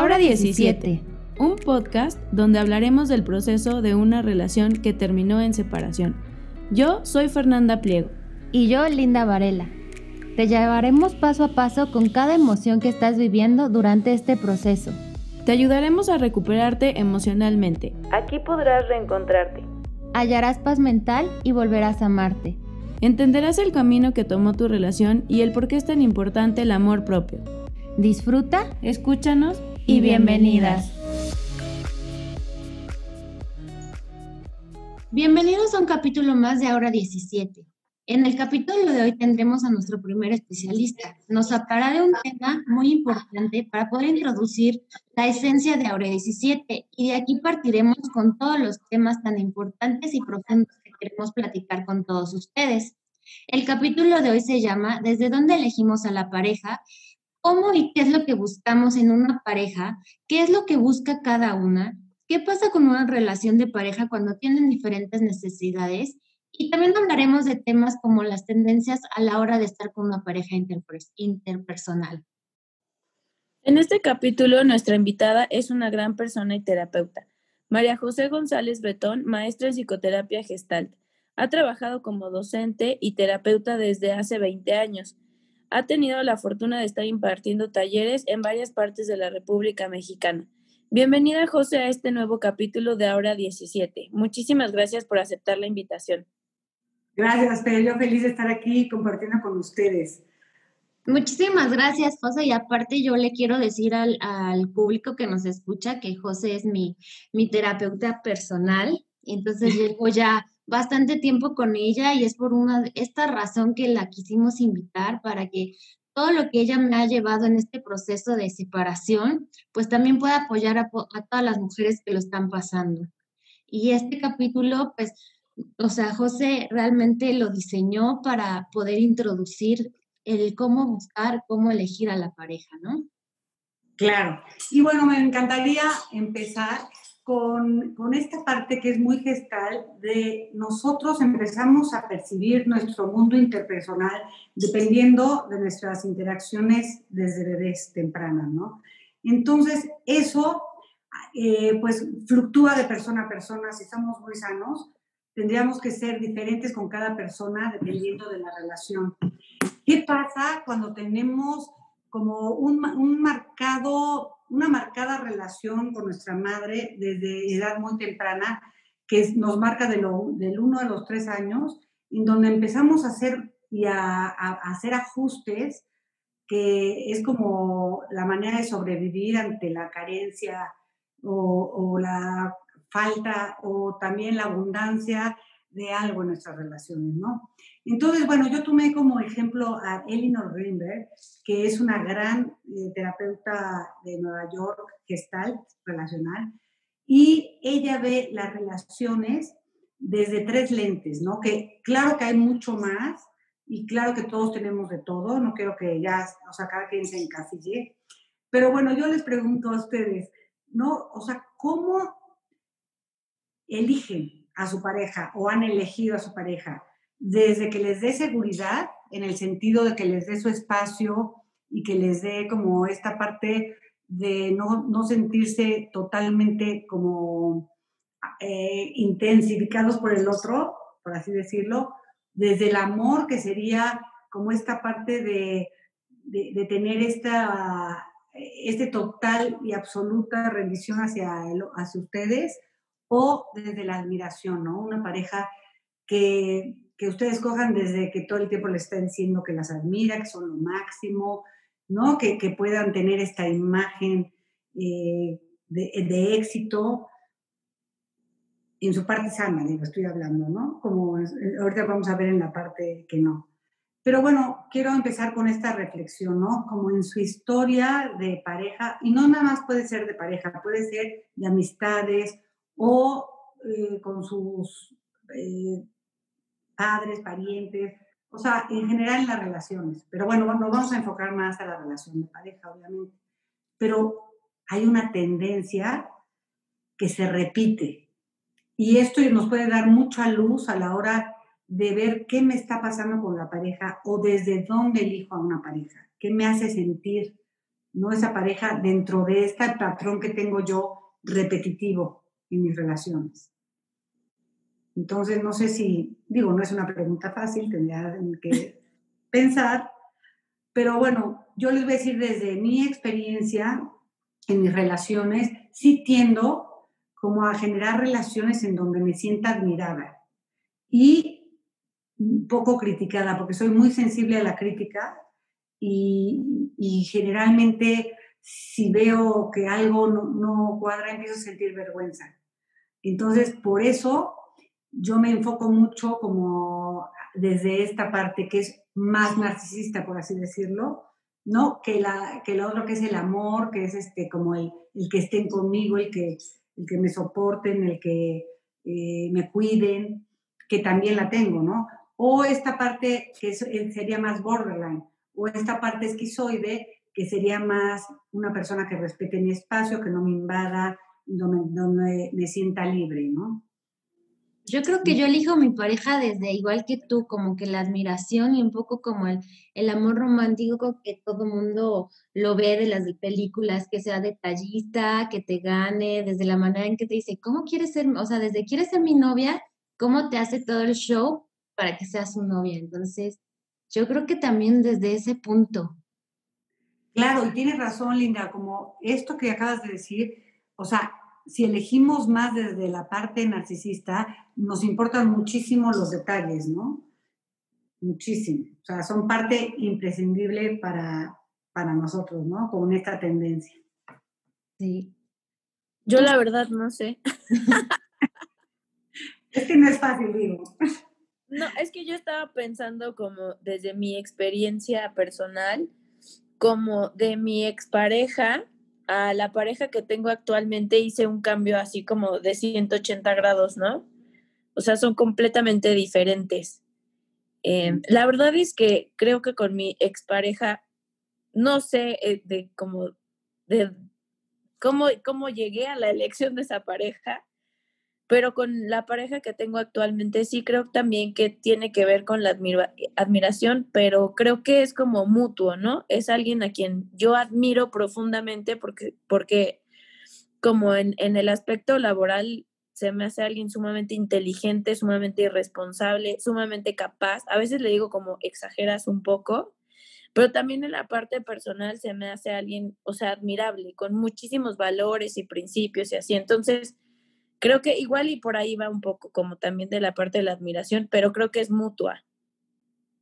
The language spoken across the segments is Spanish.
Ahora 17, un podcast donde hablaremos del proceso de una relación que terminó en separación. Yo soy Fernanda Pliego. Y yo, Linda Varela. Te llevaremos paso a paso con cada emoción que estás viviendo durante este proceso. Te ayudaremos a recuperarte emocionalmente. Aquí podrás reencontrarte. Hallarás paz mental y volverás a amarte. Entenderás el camino que tomó tu relación y el por qué es tan importante el amor propio. Disfruta, escúchanos y bienvenidas. Bienvenidos a un capítulo más de Ahora 17. En el capítulo de hoy tendremos a nuestro primer especialista. Nos hablará de un tema muy importante para poder introducir la esencia de Ahora 17 y de aquí partiremos con todos los temas tan importantes y profundos que queremos platicar con todos ustedes. El capítulo de hoy se llama ¿Desde dónde elegimos a la pareja? ¿Cómo y qué es lo que buscamos en una pareja? ¿Qué es lo que busca cada una? ¿Qué pasa con una relación de pareja cuando tienen diferentes necesidades? Y también hablaremos de temas como las tendencias a la hora de estar con una pareja interpersonal. En este capítulo, nuestra invitada es una gran persona y terapeuta. María José González Betón, maestra en psicoterapia gestalt. Ha trabajado como docente y terapeuta desde hace 20 años. Ha tenido la fortuna de estar impartiendo talleres en varias partes de la República Mexicana. Bienvenida, José, a este nuevo capítulo de Ahora 17. Muchísimas gracias por aceptar la invitación. Gracias, pero yo feliz de estar aquí compartiendo con ustedes. Muchísimas gracias, José. Y aparte yo le quiero decir al, al público que nos escucha que José es mi, mi terapeuta personal. Entonces llevo ya bastante tiempo con ella y es por una, esta razón que la quisimos invitar para que todo lo que ella me ha llevado en este proceso de separación, pues también pueda apoyar a, a todas las mujeres que lo están pasando. Y este capítulo, pues, o sea, José realmente lo diseñó para poder introducir el cómo buscar, cómo elegir a la pareja, ¿no? Claro. Y bueno, me encantaría empezar con, esta parte que es muy gestal de nosotros empezamos a percibir nuestro mundo interpersonal dependiendo de nuestras interacciones desde bebés tempranas, ¿no? Entonces, eso eh, pues fluctúa de persona a persona. Si somos muy sanos, tendríamos que ser diferentes con cada persona dependiendo de la relación. ¿Qué pasa cuando tenemos como un, un marcado una marcada relación con nuestra madre desde edad muy temprana, que nos marca del 1 a los 3 años, en donde empezamos a hacer y a, hacer ajustes, que es como la manera de sobrevivir ante la carencia o, o la falta o también la abundancia de algo en nuestras relaciones, ¿no? Entonces, bueno, yo tomé como ejemplo a Elinor Greenberg, que es una gran eh, terapeuta de Nueva York, gestal, relacional, y ella ve las relaciones desde tres lentes, ¿no? Que claro que hay mucho más y claro que todos tenemos de todo, no quiero que ya, o sea, cada quien se encasille, pero bueno, yo les pregunto a ustedes, ¿no? O sea, ¿cómo eligen a su pareja o han elegido a su pareja desde que les dé seguridad, en el sentido de que les dé su espacio y que les dé como esta parte de no, no sentirse totalmente como eh, intensificados por el otro, por así decirlo, desde el amor, que sería como esta parte de, de, tener esta, este total y absoluta rendición hacia, hacia ustedes, o desde la admiración, ¿no? Una pareja que, que ustedes cojan desde que todo el tiempo le está diciendo que las admira, que son lo máximo, ¿no? Que, que puedan tener esta imagen eh, de, de, éxito en su parte sana, digo, estoy hablando, ¿no? Como ahorita vamos a ver en la parte que no. Pero bueno, quiero empezar con esta reflexión, ¿no? Como en su historia de pareja, y no nada más puede ser de pareja, puede ser de amistades o eh, con sus eh, padres, parientes, o sea, en general en las relaciones. Pero bueno, nos vamos a enfocar más a la relación de pareja, obviamente. Pero hay una tendencia que se repite. Y esto nos puede dar mucha luz a la hora de ver qué me está pasando con la pareja o desde dónde elijo a una pareja, qué me hace sentir ¿no? Esa pareja dentro de este patrón que tengo yo repetitivo en mis relaciones. Entonces, no sé si, digo, no es una pregunta fácil, tendría que pensar, pero bueno, yo les voy a decir desde mi experiencia en mis relaciones, sí tiendo como a generar relaciones en donde me sienta admirada y poco criticada, porque soy muy sensible a la crítica y, y generalmente si veo que algo no, no, cuadra, empiezo a sentir vergüenza. Entonces, por eso yo me enfoco mucho como desde esta parte que es más narcisista, por así decirlo, ¿no? Que la, que otro que es el amor, que es este, como el, el que estén conmigo, el que, el que me soporten, el que eh, me cuiden, que también la tengo, ¿no? O esta parte que eh, sería más borderline, o esta parte esquizoide, que sería más una persona que respete mi espacio, que no me invada, donde, donde me sienta libre, ¿no? Yo creo que yo elijo mi pareja desde igual que tú, como que la admiración y un poco como el, el amor romántico que todo mundo lo ve de las películas, que sea detallista, que te gane, desde la manera en que te dice, ¿cómo quieres ser? O sea, desde quieres ser mi novia, ¿cómo te hace todo el show para que seas su novia? Entonces, yo creo que también desde ese punto. Claro, y tienes razón, Linda, como esto que acabas de decir, o sea, si elegimos más desde la parte narcisista, nos importan muchísimo los detalles, ¿no? Muchísimo. O sea, son parte imprescindible para, para nosotros, ¿no? Con esta tendencia. Sí. Yo la verdad no sé. es que no es fácil, digo. No, es que yo estaba pensando como desde mi experiencia personal, como de mi expareja, a la pareja que tengo actualmente hice un cambio así como de 180 grados, ¿no? O sea, son completamente diferentes. Em, la verdad es que creo que con mi expareja, no sé eh, de cómo, de cómo, cómo llegué a la elección de esa pareja, pero con la pareja que tengo actualmente sí creo también que tiene que ver con la admiración, pero creo que es como mutuo, ¿no? Es alguien a quien yo admiro profundamente porque, porque como en, en el aspecto laboral se me hace alguien sumamente inteligente, sumamente irresponsable, sumamente capaz. A veces le digo como exageras un poco, pero también en la parte personal se me hace alguien, o sea, admirable, con muchísimos valores y principios y así. Entonces, Creo que igual y por ahí va un poco como también de la parte de la admiración, pero creo que es mutua.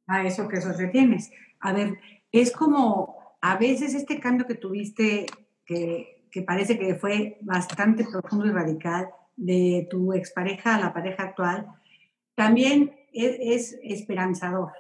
A eso que eso retienes. A ver, es como a veces este cambio que tuviste, que, que parece que fue bastante profundo y radical, de tu expareja a la pareja actual, también es, es esperanzador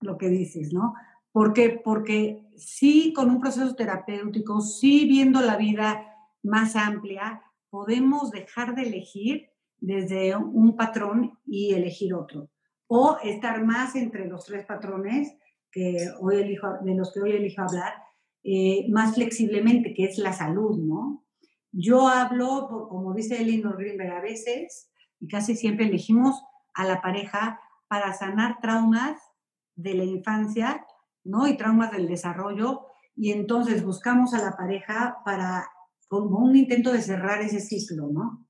lo que dices, ¿no? ¿Por qué? Porque sí, con un proceso terapéutico, sí viendo la vida más amplia, podemos dejar de elegir desde un patrón y elegir otro. O estar más entre los tres patrones que hoy elijo, de los que hoy elijo hablar, eh, más flexiblemente, que es la salud, ¿no? Yo hablo, como dice Elinor Greenberg, a veces, y casi siempre elegimos a la pareja para sanar traumas de la infancia, ¿no? Y traumas del desarrollo, y entonces buscamos a la pareja para como un intento de cerrar ese ciclo, ¿no?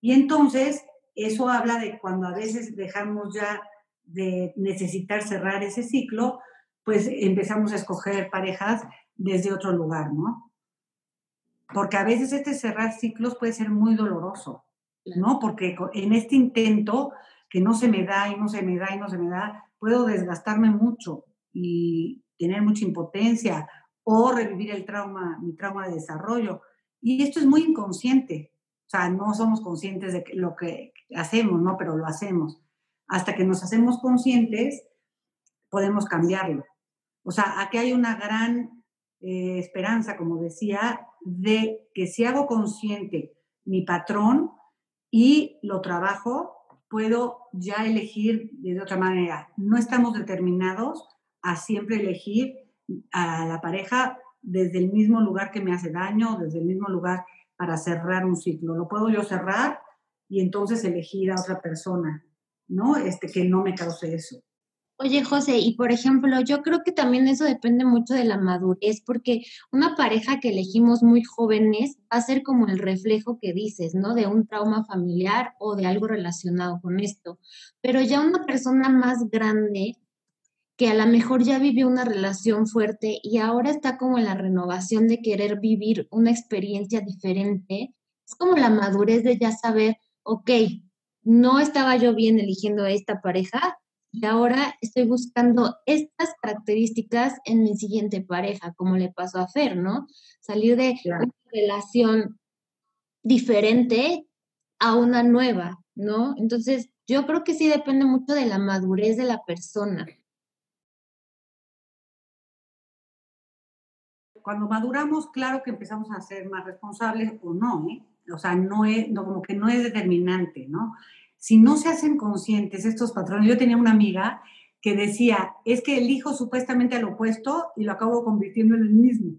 Y entonces, eso habla de cuando a veces dejamos ya de necesitar cerrar ese ciclo, pues empezamos a escoger parejas desde otro lugar, ¿no? Porque a veces este cerrar ciclos puede ser muy doloroso, ¿no? Porque en este intento que no se me da y no se me da y no se me da, puedo desgastarme mucho y tener mucha impotencia o revivir el trauma, mi trauma de desarrollo. Y esto es muy inconsciente. O sea, no somos conscientes de lo que hacemos, ¿no? Pero lo hacemos. Hasta que nos hacemos conscientes, podemos cambiarlo. O sea, aquí hay una gran eh, esperanza, como decía, de que si hago consciente mi patrón y lo trabajo, puedo ya elegir de otra manera. No estamos determinados a siempre elegir a la pareja desde el mismo lugar que me hace daño, desde el mismo lugar para cerrar un ciclo. Lo puedo yo cerrar y entonces elegir a otra persona, ¿no? Este, que no me cause eso. Oye, José, y por ejemplo, yo creo que también eso depende mucho de la madurez, porque una pareja que elegimos muy jóvenes va a ser como el reflejo que dices, ¿no? De un trauma familiar o de algo relacionado con esto. Pero ya una persona más grande que a lo mejor ya vivió una relación fuerte y ahora está como en la renovación de querer vivir una experiencia diferente, es como la madurez de ya saber, ok, no estaba yo bien eligiendo a esta pareja, y ahora estoy buscando estas características en mi siguiente pareja, como le pasó a Fer, ¿no? Salir de una relación diferente a una nueva, ¿no? Entonces, yo creo que sí depende mucho de la madurez de la persona. Cuando maduramos, claro que empezamos a ser más responsables o no, ¿eh? O sea, no es, como que no es determinante, ¿no? si no se hacen conscientes estos patrones, yo tenía una amiga que decía, es que elijo supuestamente al opuesto y lo acabo convirtiendo en el mismo,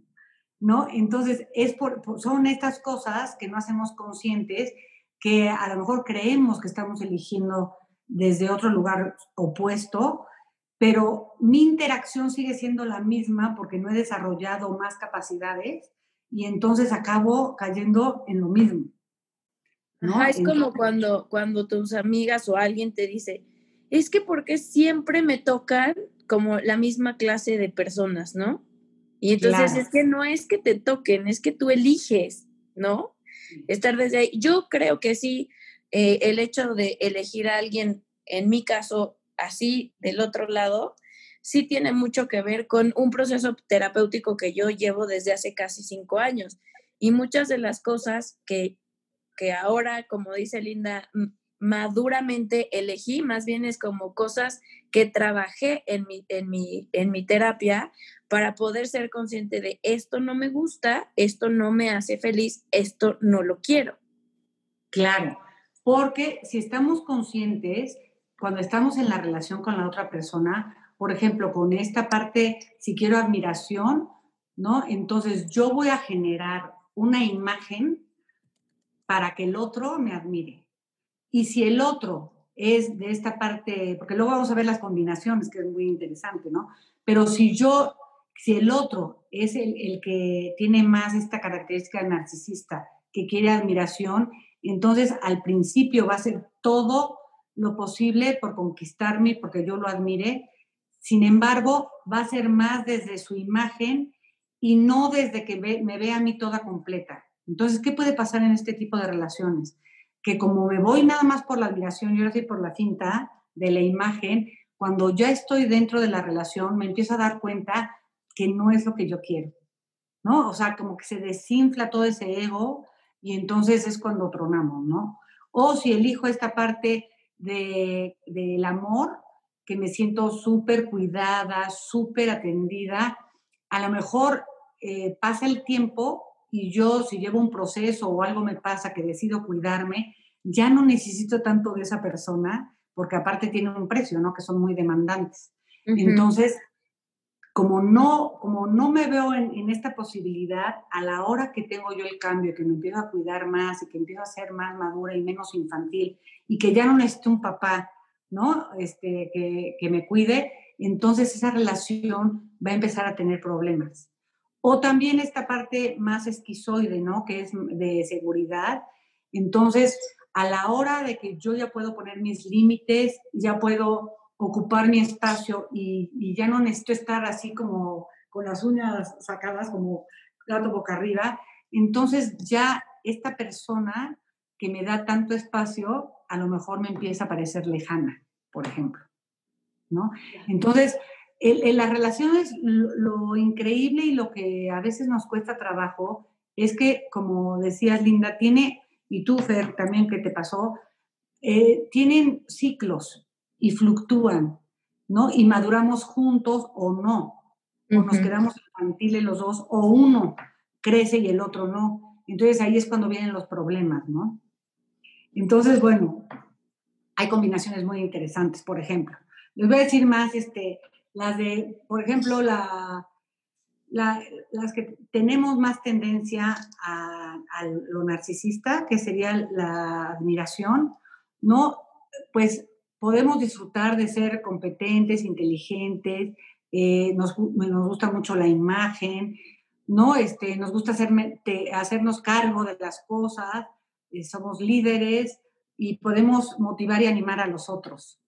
¿no? Entonces, es por, son estas cosas que no hacemos conscientes, que a lo mejor creemos que estamos eligiendo desde otro lugar opuesto, pero mi interacción sigue siendo la misma porque no he desarrollado más capacidades y entonces acabo cayendo en lo mismo es como cuando, cuando tus amigas o alguien te dice, es que porque siempre me tocan como la misma clase de personas, ¿no? Y entonces es que no es que te toquen, es que tú eliges, ¿no? Estar desde ahí. Yo creo que sí, eh, el hecho de elegir a alguien, en mi caso, así del otro lado, sí tiene mucho que ver con un proceso terapéutico que yo llevo desde hace casi cinco años. Y muchas de las cosas que que ahora, como dice Linda, maduramente elegí, más bien es como cosas que trabajé en mi, en mi, en mi terapia para poder ser consciente de esto no me gusta, esto no me hace feliz, esto no lo quiero. Claro, porque si estamos conscientes, cuando estamos en la relación con la otra persona, por ejemplo, con esta parte, si quiero admiración, ¿no? Entonces yo voy a generar una imagen para que el otro me admire. Y si el otro es de esta parte, porque luego vamos a ver las combinaciones, que es muy interesante, ¿no? Pero si yo, si el otro es el, el que tiene más esta característica narcisista, que quiere admiración, entonces al principio va a ser todo lo posible por conquistarme, porque yo lo admire. Sin embargo, va a ser más desde su imagen y no desde que me vea a mí toda completa. Entonces, ¿qué puede pasar en este tipo de relaciones? Que como me voy nada más por la admiración, yo ahora por la cinta de la imagen, cuando ya estoy dentro de la relación, me empiezo a dar cuenta que no es lo que yo quiero, ¿no? O sea, como que se desinfla todo ese ego y entonces es cuando tronamos, ¿no? O si elijo esta parte del de, amor, que me siento súper cuidada, súper atendida, a lo mejor eh, pasa el tiempo y yo si llevo un proceso o algo me pasa que decido cuidarme, ya no necesito tanto de esa persona porque aparte tiene un precio, ¿no? Que son muy demandantes. Entonces, como no, como no me veo en, esta posibilidad, a la hora que tengo yo el cambio, que me empiezo a cuidar más y que empiezo a ser más madura y menos infantil y que ya no necesito un papá, ¿no? Este, que, que me cuide, entonces esa relación va a empezar a tener problemas. O también esta parte más esquizoide, ¿no? Que es de seguridad. Entonces, a la hora de que yo ya puedo poner mis límites, ya puedo ocupar mi espacio y, ya no necesito estar así como con las uñas sacadas como gato boca arriba, entonces ya esta persona que me da tanto espacio, a lo mejor me empieza a parecer lejana, por ejemplo. ¿no? Entonces, en, las relaciones lo, increíble y lo que a veces nos cuesta trabajo es que, como decías, Linda, tiene, y tú, Fer, también que te pasó, eh, tienen ciclos y fluctúan, ¿no? Y maduramos juntos o no, o nos quedamos infantiles los dos, o uno crece y el otro no. Entonces ahí es cuando vienen los problemas, ¿no? Entonces, bueno, hay combinaciones muy interesantes, por ejemplo. Les voy a decir más, este, las de, por ejemplo, la, las que tenemos más tendencia a, lo narcisista, que sería la admiración, ¿no? Pues podemos disfrutar de ser competentes, inteligentes, eh, nos, nos, gusta mucho la imagen, ¿no? Este, nos gusta hacer, hacernos cargo de las cosas, eh, somos líderes y podemos motivar y animar a los otros.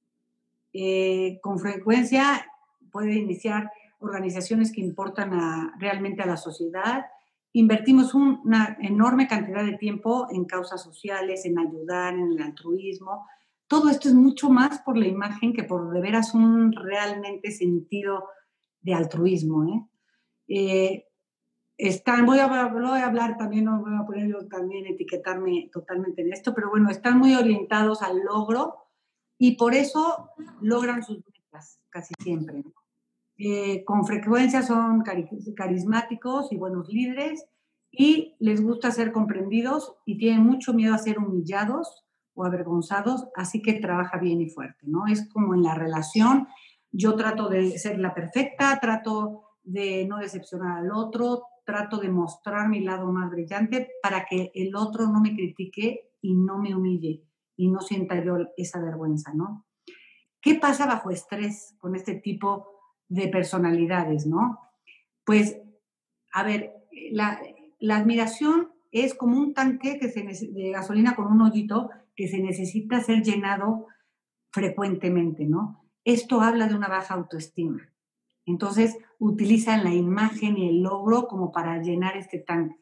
Eh, con frecuencia puede iniciar organizaciones que importan realmente a la sociedad. Invertimos una enorme cantidad de tiempo en causas sociales, en ayudar, en el altruismo. Todo esto es mucho más por la imagen que por de veras un realmente sentido de altruismo. ¿eh? eh están, voy a, a hablar también, no voy a poner yo también etiquetarme totalmente en esto, pero bueno, están muy orientados al logro y por eso logran sus metas casi siempre. Eh, con frecuencia son carismáticos y buenos líderes y les gusta ser comprendidos y tienen mucho miedo a ser humillados o avergonzados, así que trabaja bien y fuerte, ¿no? Es como en la relación, yo trato de ser la perfecta, trato de no decepcionar al otro, trato de mostrar mi lado más brillante para que el otro no me critique y no me humille y no sienta yo esa vergüenza, ¿no? ¿Qué pasa bajo estrés con este tipo de personalidades, no? Pues, a ver, la, admiración es como un tanque que se, de gasolina con un hoyito que se necesita ser llenado frecuentemente, ¿no? Esto habla de una baja autoestima. Entonces, utilizan la imagen y el logro como para llenar este tanque.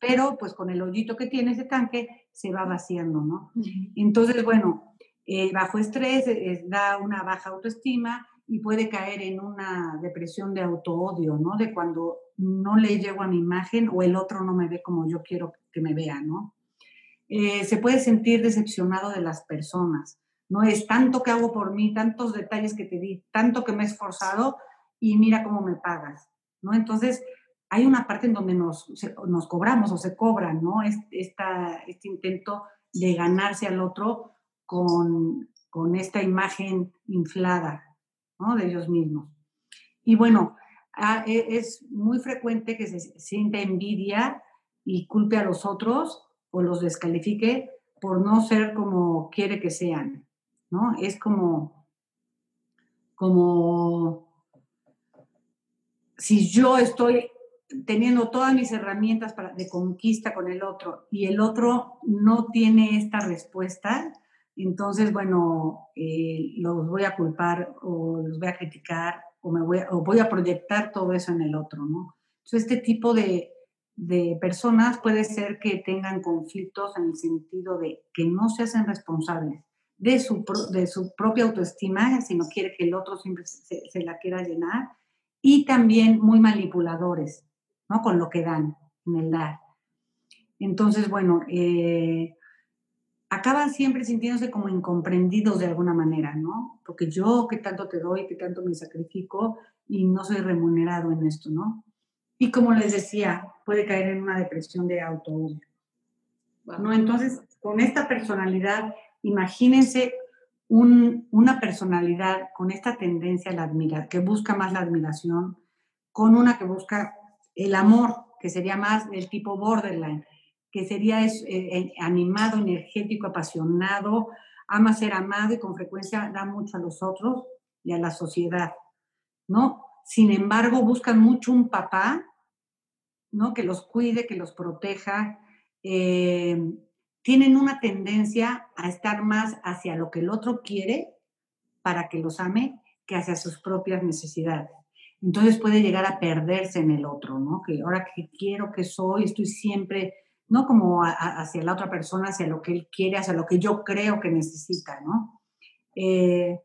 Pero, pues con el hoyito que tiene ese tanque, se va vaciando, ¿no? Entonces, bueno, eh, bajo estrés da una baja autoestima y puede caer en una depresión de autoodio, ¿no? De cuando no le llego a mi imagen o el otro no me ve como yo quiero que me vea, ¿no? Eh, se puede sentir decepcionado de las personas, ¿no? Es tanto que hago por mí, tantos detalles que te di, tanto que me he esforzado, y mira cómo me pagas, ¿no? Entonces, hay una parte en donde nos, nos cobramos o se cobran, ¿no? Esta, este intento de ganarse al otro con, con esta imagen inflada, ¿no? De ellos mismos. Y bueno, e, es muy frecuente que se sienta envidia y culpe a los otros o los descalifique por no ser como quiere que sean, ¿no? Es como, como si yo estoy teniendo todas mis herramientas para, de conquista con el otro y el otro no tiene esta respuesta, entonces, bueno, eh, los voy a culpar o los voy a criticar o, me voy a, o voy a proyectar todo eso en el otro, ¿no? Entonces, este tipo de, de personas puede ser que tengan conflictos en el sentido de que no se hacen responsables de su, de su propia autoestima, sino quiere que el otro siempre se, la quiera llenar y también muy manipuladores, ¿no? Con lo que dan en el dar. Entonces, bueno, eh, acaban siempre sintiéndose como incomprendidos de alguna manera, ¿no? Porque yo que tanto te doy, que tanto me sacrifico y no soy remunerado en esto, ¿no? Y como les decía, puede caer en una depresión de auto ¿no? Entonces, con esta personalidad, imagínense una personalidad con esta tendencia a la admiración, que busca más la admiración, con una que busca el amor, que sería más del tipo borderline, que sería es, eh, animado, energético, apasionado, ama ser amado y con frecuencia da mucho a los otros y a la sociedad, ¿no? Sin embargo, buscan mucho un papá, ¿no? Que los cuide, que los proteja, eh, tienen una tendencia a estar más hacia lo que el otro quiere para que los ame que hacia sus propias necesidades. Entonces puede llegar a perderse en el otro, ¿no? Que ahora que quiero que soy, estoy siempre, no como hacia la otra persona, hacia lo que él quiere, hacia lo que yo creo que necesita, ¿no? Eh,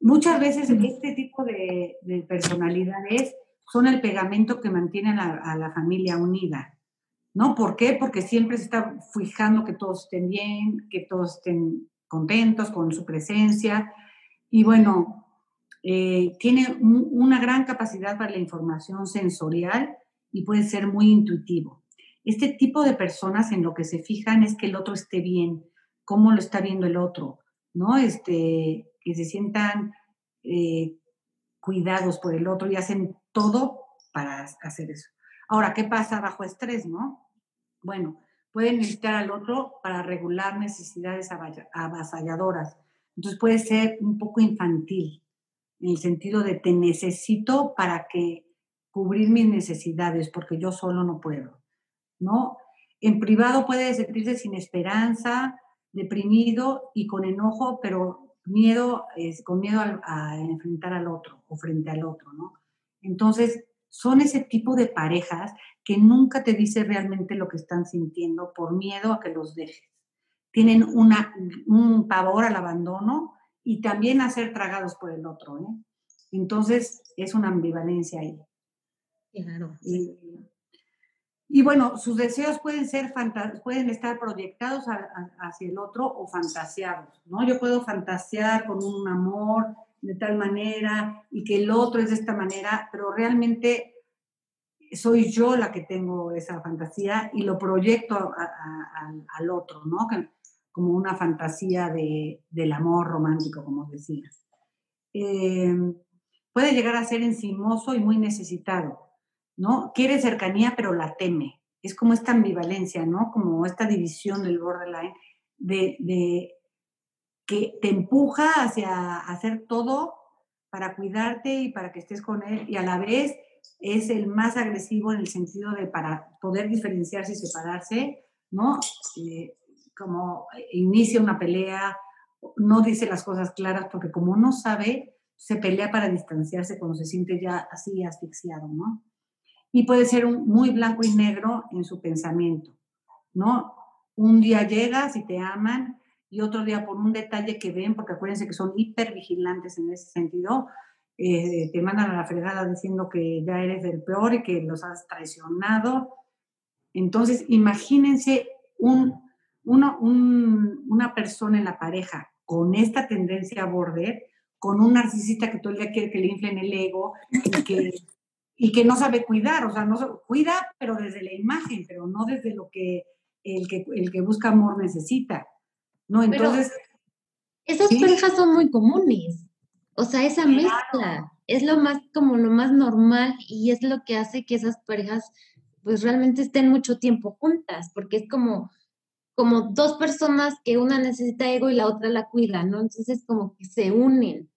muchas veces este tipo de, personalidades son el pegamento que mantiene a la familia unida. ¿no? ¿Por qué? Porque siempre se está fijando que todos estén bien, que todos estén contentos con su presencia. Y bueno, eh, tiene una gran capacidad para la información sensorial y puede ser muy intuitivo. Este tipo de personas en lo que se fijan es que el otro esté bien, cómo lo está viendo el otro, ¿no? Este, que se sientan eh, cuidados por el otro y hacen todo para hacer eso. Ahora, ¿qué pasa bajo estrés, no? Bueno, pueden necesitar al otro para regular necesidades avasalladoras, Entonces puede ser un poco infantil, en el sentido de te necesito para que cubrir mis necesidades, porque yo solo no puedo, ¿no? En privado puede sentirse sin esperanza, deprimido y con enojo, pero miedo, es, con miedo a, a, enfrentar al otro o frente al otro, ¿no? Entonces, son ese tipo de parejas que nunca te dice realmente lo que están sintiendo por miedo a que los dejes. Tienen una, un pavor al abandono y también a ser tragados por el otro. ¿eh? Entonces, es una ambivalencia ahí. Claro. Y, y bueno, sus deseos pueden, ser pueden estar proyectados a, a, hacia el otro o fantaseados, ¿no? Yo puedo fantasear con un amor de tal manera y que el otro es de esta manera, pero realmente soy yo la que tengo esa fantasía y lo proyecto al otro, ¿no? Como una fantasía de, del amor romántico, como decías. Eh, puede llegar a ser encimoso y muy necesitado, ¿no? Quiere cercanía, pero la teme. Es como esta ambivalencia, ¿no? Como esta división del borderline, de, de que te empuja hacia hacer todo para cuidarte y para que estés con él y a la vez es el más agresivo en el sentido de para poder diferenciarse y separarse, ¿no? Eh, como inicia una pelea, no dice las cosas claras porque como no sabe, se pelea para distanciarse cuando se siente ya así asfixiado, ¿no? Y puede ser muy blanco y negro en su pensamiento, ¿no? Un día llegas y te aman y otro día por un detalle que ven, porque acuérdense que son hipervigilantes en ese sentido, eh, te mandan a la fregada diciendo que ya eres el peor y que los has traicionado. Entonces, imagínense un, uno, un, una persona en la pareja con esta tendencia a border, con un narcisista que todo el día quiere que le inflen el ego y que, y que no sabe cuidar, o sea, no cuida, pero desde la imagen, pero no desde lo que el que, el que busca amor necesita. ¿No? Entonces... Pero esas ¿sí? parejas son muy comunes. O sea, esa claro. mezcla es lo más, como lo más normal y es lo que hace que esas parejas pues realmente estén mucho tiempo juntas, porque es como, como dos personas que una necesita ego y la otra la cuida, ¿no? Entonces como que se unen.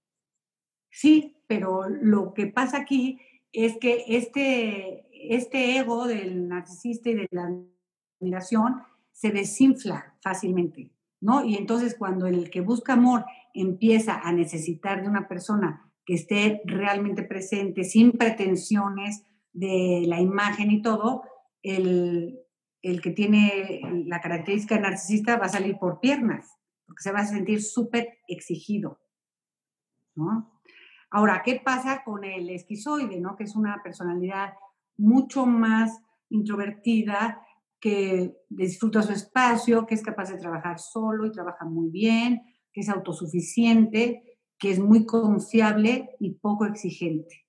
Sí, pero lo que pasa aquí es que este, este ego del narcisista y de la admiración se desinfla fácilmente. ¿No? Y entonces cuando el que busca amor empieza a necesitar de una persona que esté realmente presente, sin pretensiones de la imagen y todo, el, el que tiene la característica narcisista va a salir por piernas, porque se va a sentir súper exigido, ¿no? Ahora, ¿qué pasa con el esquizoide, ¿no? Que es una personalidad mucho más introvertida, que disfruta su espacio, que es capaz de trabajar solo y trabaja muy bien, que es autosuficiente, que es muy confiable y poco exigente,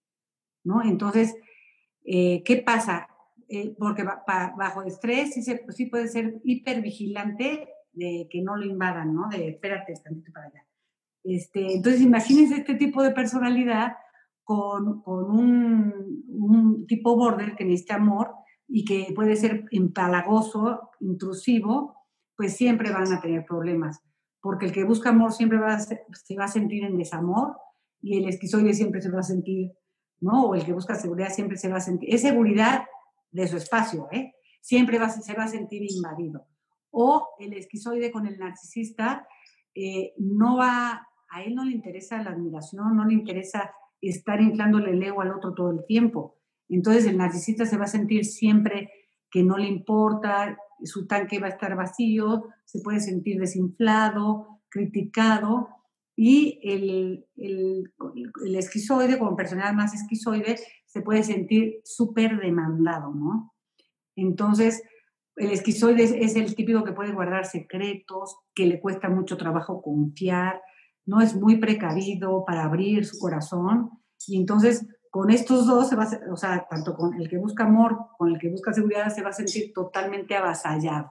¿no? Entonces, eh, ¿qué pasa? Eh, porque bajo estrés sí, se, sí, puede ser hipervigilante de que no lo invadan, ¿no? De espérate tantito para allá. Este, entonces, imagínense este tipo de personalidad con, con un, un tipo border que necesita amor y que puede ser empalagoso, intrusivo, pues siempre van a tener problemas. Porque el que busca amor siempre va a ser, se va a sentir en desamor y el esquizoide siempre se va a sentir, ¿no? O el que busca seguridad siempre se va a sentir, es seguridad de su espacio, ¿eh? Siempre va, se va a sentir invadido. O el esquizoide con el narcisista eh, no va, a él no le interesa la admiración, no le interesa estar inflándole el ego al otro todo el tiempo entonces el narcisista se va a sentir siempre que no le importa, su tanque va a estar vacío, se puede sentir desinflado, criticado, y el, el, esquizoide, como personalidad más esquizoide, se puede sentir súper demandado, ¿no? Entonces, el esquizoide es, es, el típico que puede guardar secretos, que le cuesta mucho trabajo confiar, no es muy precavido para abrir su corazón, y entonces con estos dos se va o sea, tanto con el que busca amor, con el que busca seguridad, se va a sentir totalmente avasallado,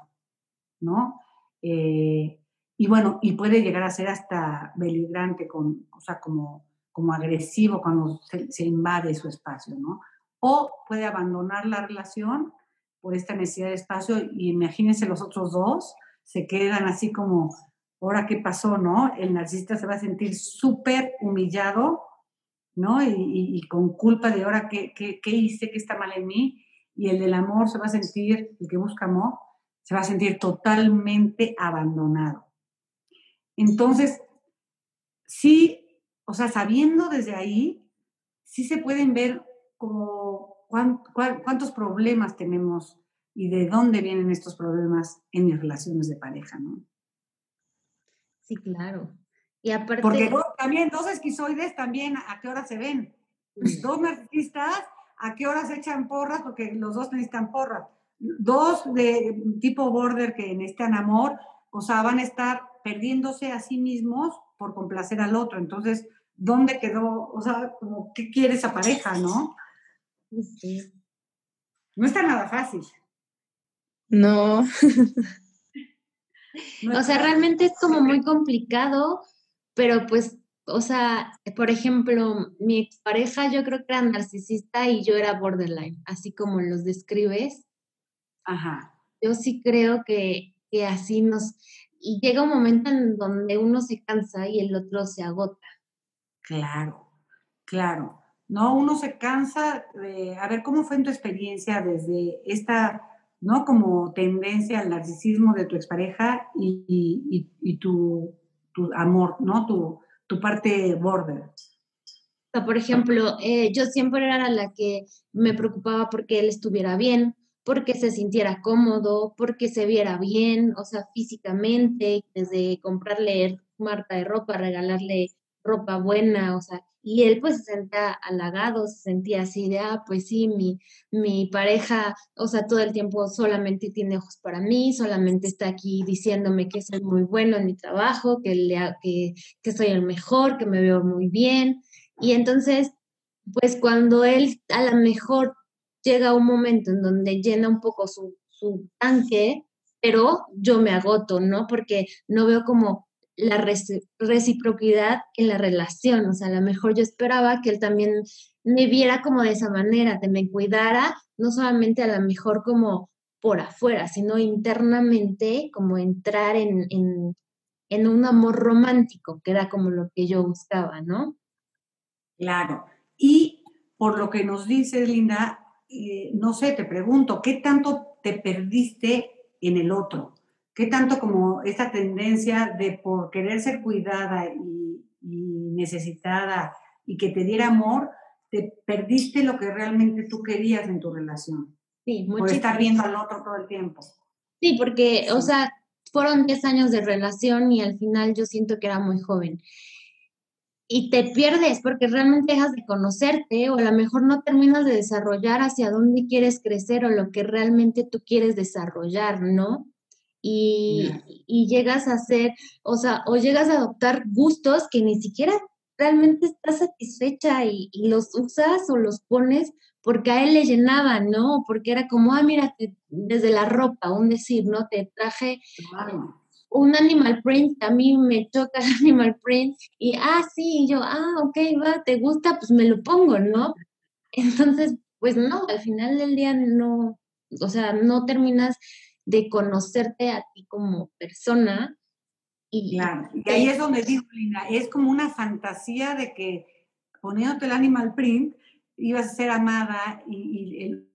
¿no? Eh, y bueno, y puede llegar a ser hasta beligrante, con, o sea, como, como agresivo cuando se, se invade su espacio, ¿no? O puede abandonar la relación por esta necesidad de espacio y imagínense los otros dos, se quedan así como ahora qué pasó, ¿no? El narcisista se va a sentir súper humillado, ¿no? Y, con culpa de ahora qué, qué, qué hice, qué está mal en mí. Y el del amor se va a sentir, el que busca amor, se va a sentir totalmente abandonado. Entonces, sí, o sea, sabiendo desde ahí, sí se pueden ver cuántos problemas tenemos y de dónde vienen estos problemas en mis relaciones de pareja, ¿no? Sí, claro. Y aparte... Porque también dos esquizoides también, ¿a qué hora se ven? Dos narcisistas, ¿a qué hora se echan porras? Porque los dos necesitan porras. Dos de tipo border que necesitan amor, o sea, van a estar perdiéndose a sí mismos por complacer al otro. Entonces, ¿dónde quedó? O sea, como, ¿qué quiere esa pareja, no? Sí. No está nada fácil. No. o sea, realmente es como muy complicado, pero pues, o sea, por ejemplo, mi expareja yo creo que era narcisista y yo era borderline, así como los describes. Ajá. Yo sí creo que, que así nos... Y llega un momento en donde uno se cansa y el otro se agota. Claro, claro. No, uno se cansa de... A ver, ¿cómo fue en tu experiencia desde esta ¿no? Como tendencia al narcisismo de tu expareja y, y, tu, tu, amor, ¿no? Tu, tu parte border. Por ejemplo, eh, yo siempre era la que me preocupaba porque él estuviera bien, porque se sintiera cómodo, porque se viera bien, o sea, físicamente, desde comprarle marca de ropa, regalarle ropa buena, o sea, y él pues se sentía halagado, se sentía así de, ah, pues sí, mi, mi pareja, o sea, todo el tiempo solamente tiene ojos para mí, solamente está aquí diciéndome que soy muy bueno en mi trabajo, que, le, que, que soy el mejor, que me veo muy bien. Y entonces, pues cuando él a lo mejor llega un momento en donde llena un poco su, su tanque, pero yo me agoto, ¿no? Porque no veo como la reciprocidad en la relación. O sea, a lo mejor yo esperaba que él también me viera como de esa manera, que me cuidara, no solamente a lo mejor como por afuera, sino internamente, como entrar en, en, un amor romántico, que era como lo que yo buscaba, ¿no? Claro. Y por lo que nos dices, Linda, eh, no sé, te pregunto, ¿qué tanto te perdiste en el otro? ¿Qué tanto como esta tendencia de por querer ser cuidada y, necesitada y que te diera amor, te perdiste lo que realmente tú querías en tu relación? Sí, mucho. Por estar viendo al otro todo el tiempo. Sí, porque, o sea, fueron 10 años de relación y al final yo siento que era muy joven. Y te pierdes porque realmente dejas de conocerte o a lo mejor no terminas de desarrollar hacia dónde quieres crecer o lo que realmente tú quieres desarrollar, ¿no? Y, llegas a hacer, o sea, o llegas a adoptar gustos que ni siquiera realmente estás satisfecha y, los usas o los pones porque a él le llenaban, ¿no? Porque era como, ah, mira, desde la ropa, un decir, ¿no? Te traje un animal print, a mí me choca el animal print y, ah, sí, yo, ah, ok, va, te gusta, pues me lo pongo, ¿no? Entonces, pues no, al final del día no, o sea, no terminas de conocerte a ti como persona. Y, claro, y ahí es donde digo, Linda, es como una fantasía de que poniéndote el animal print ibas a ser amada y,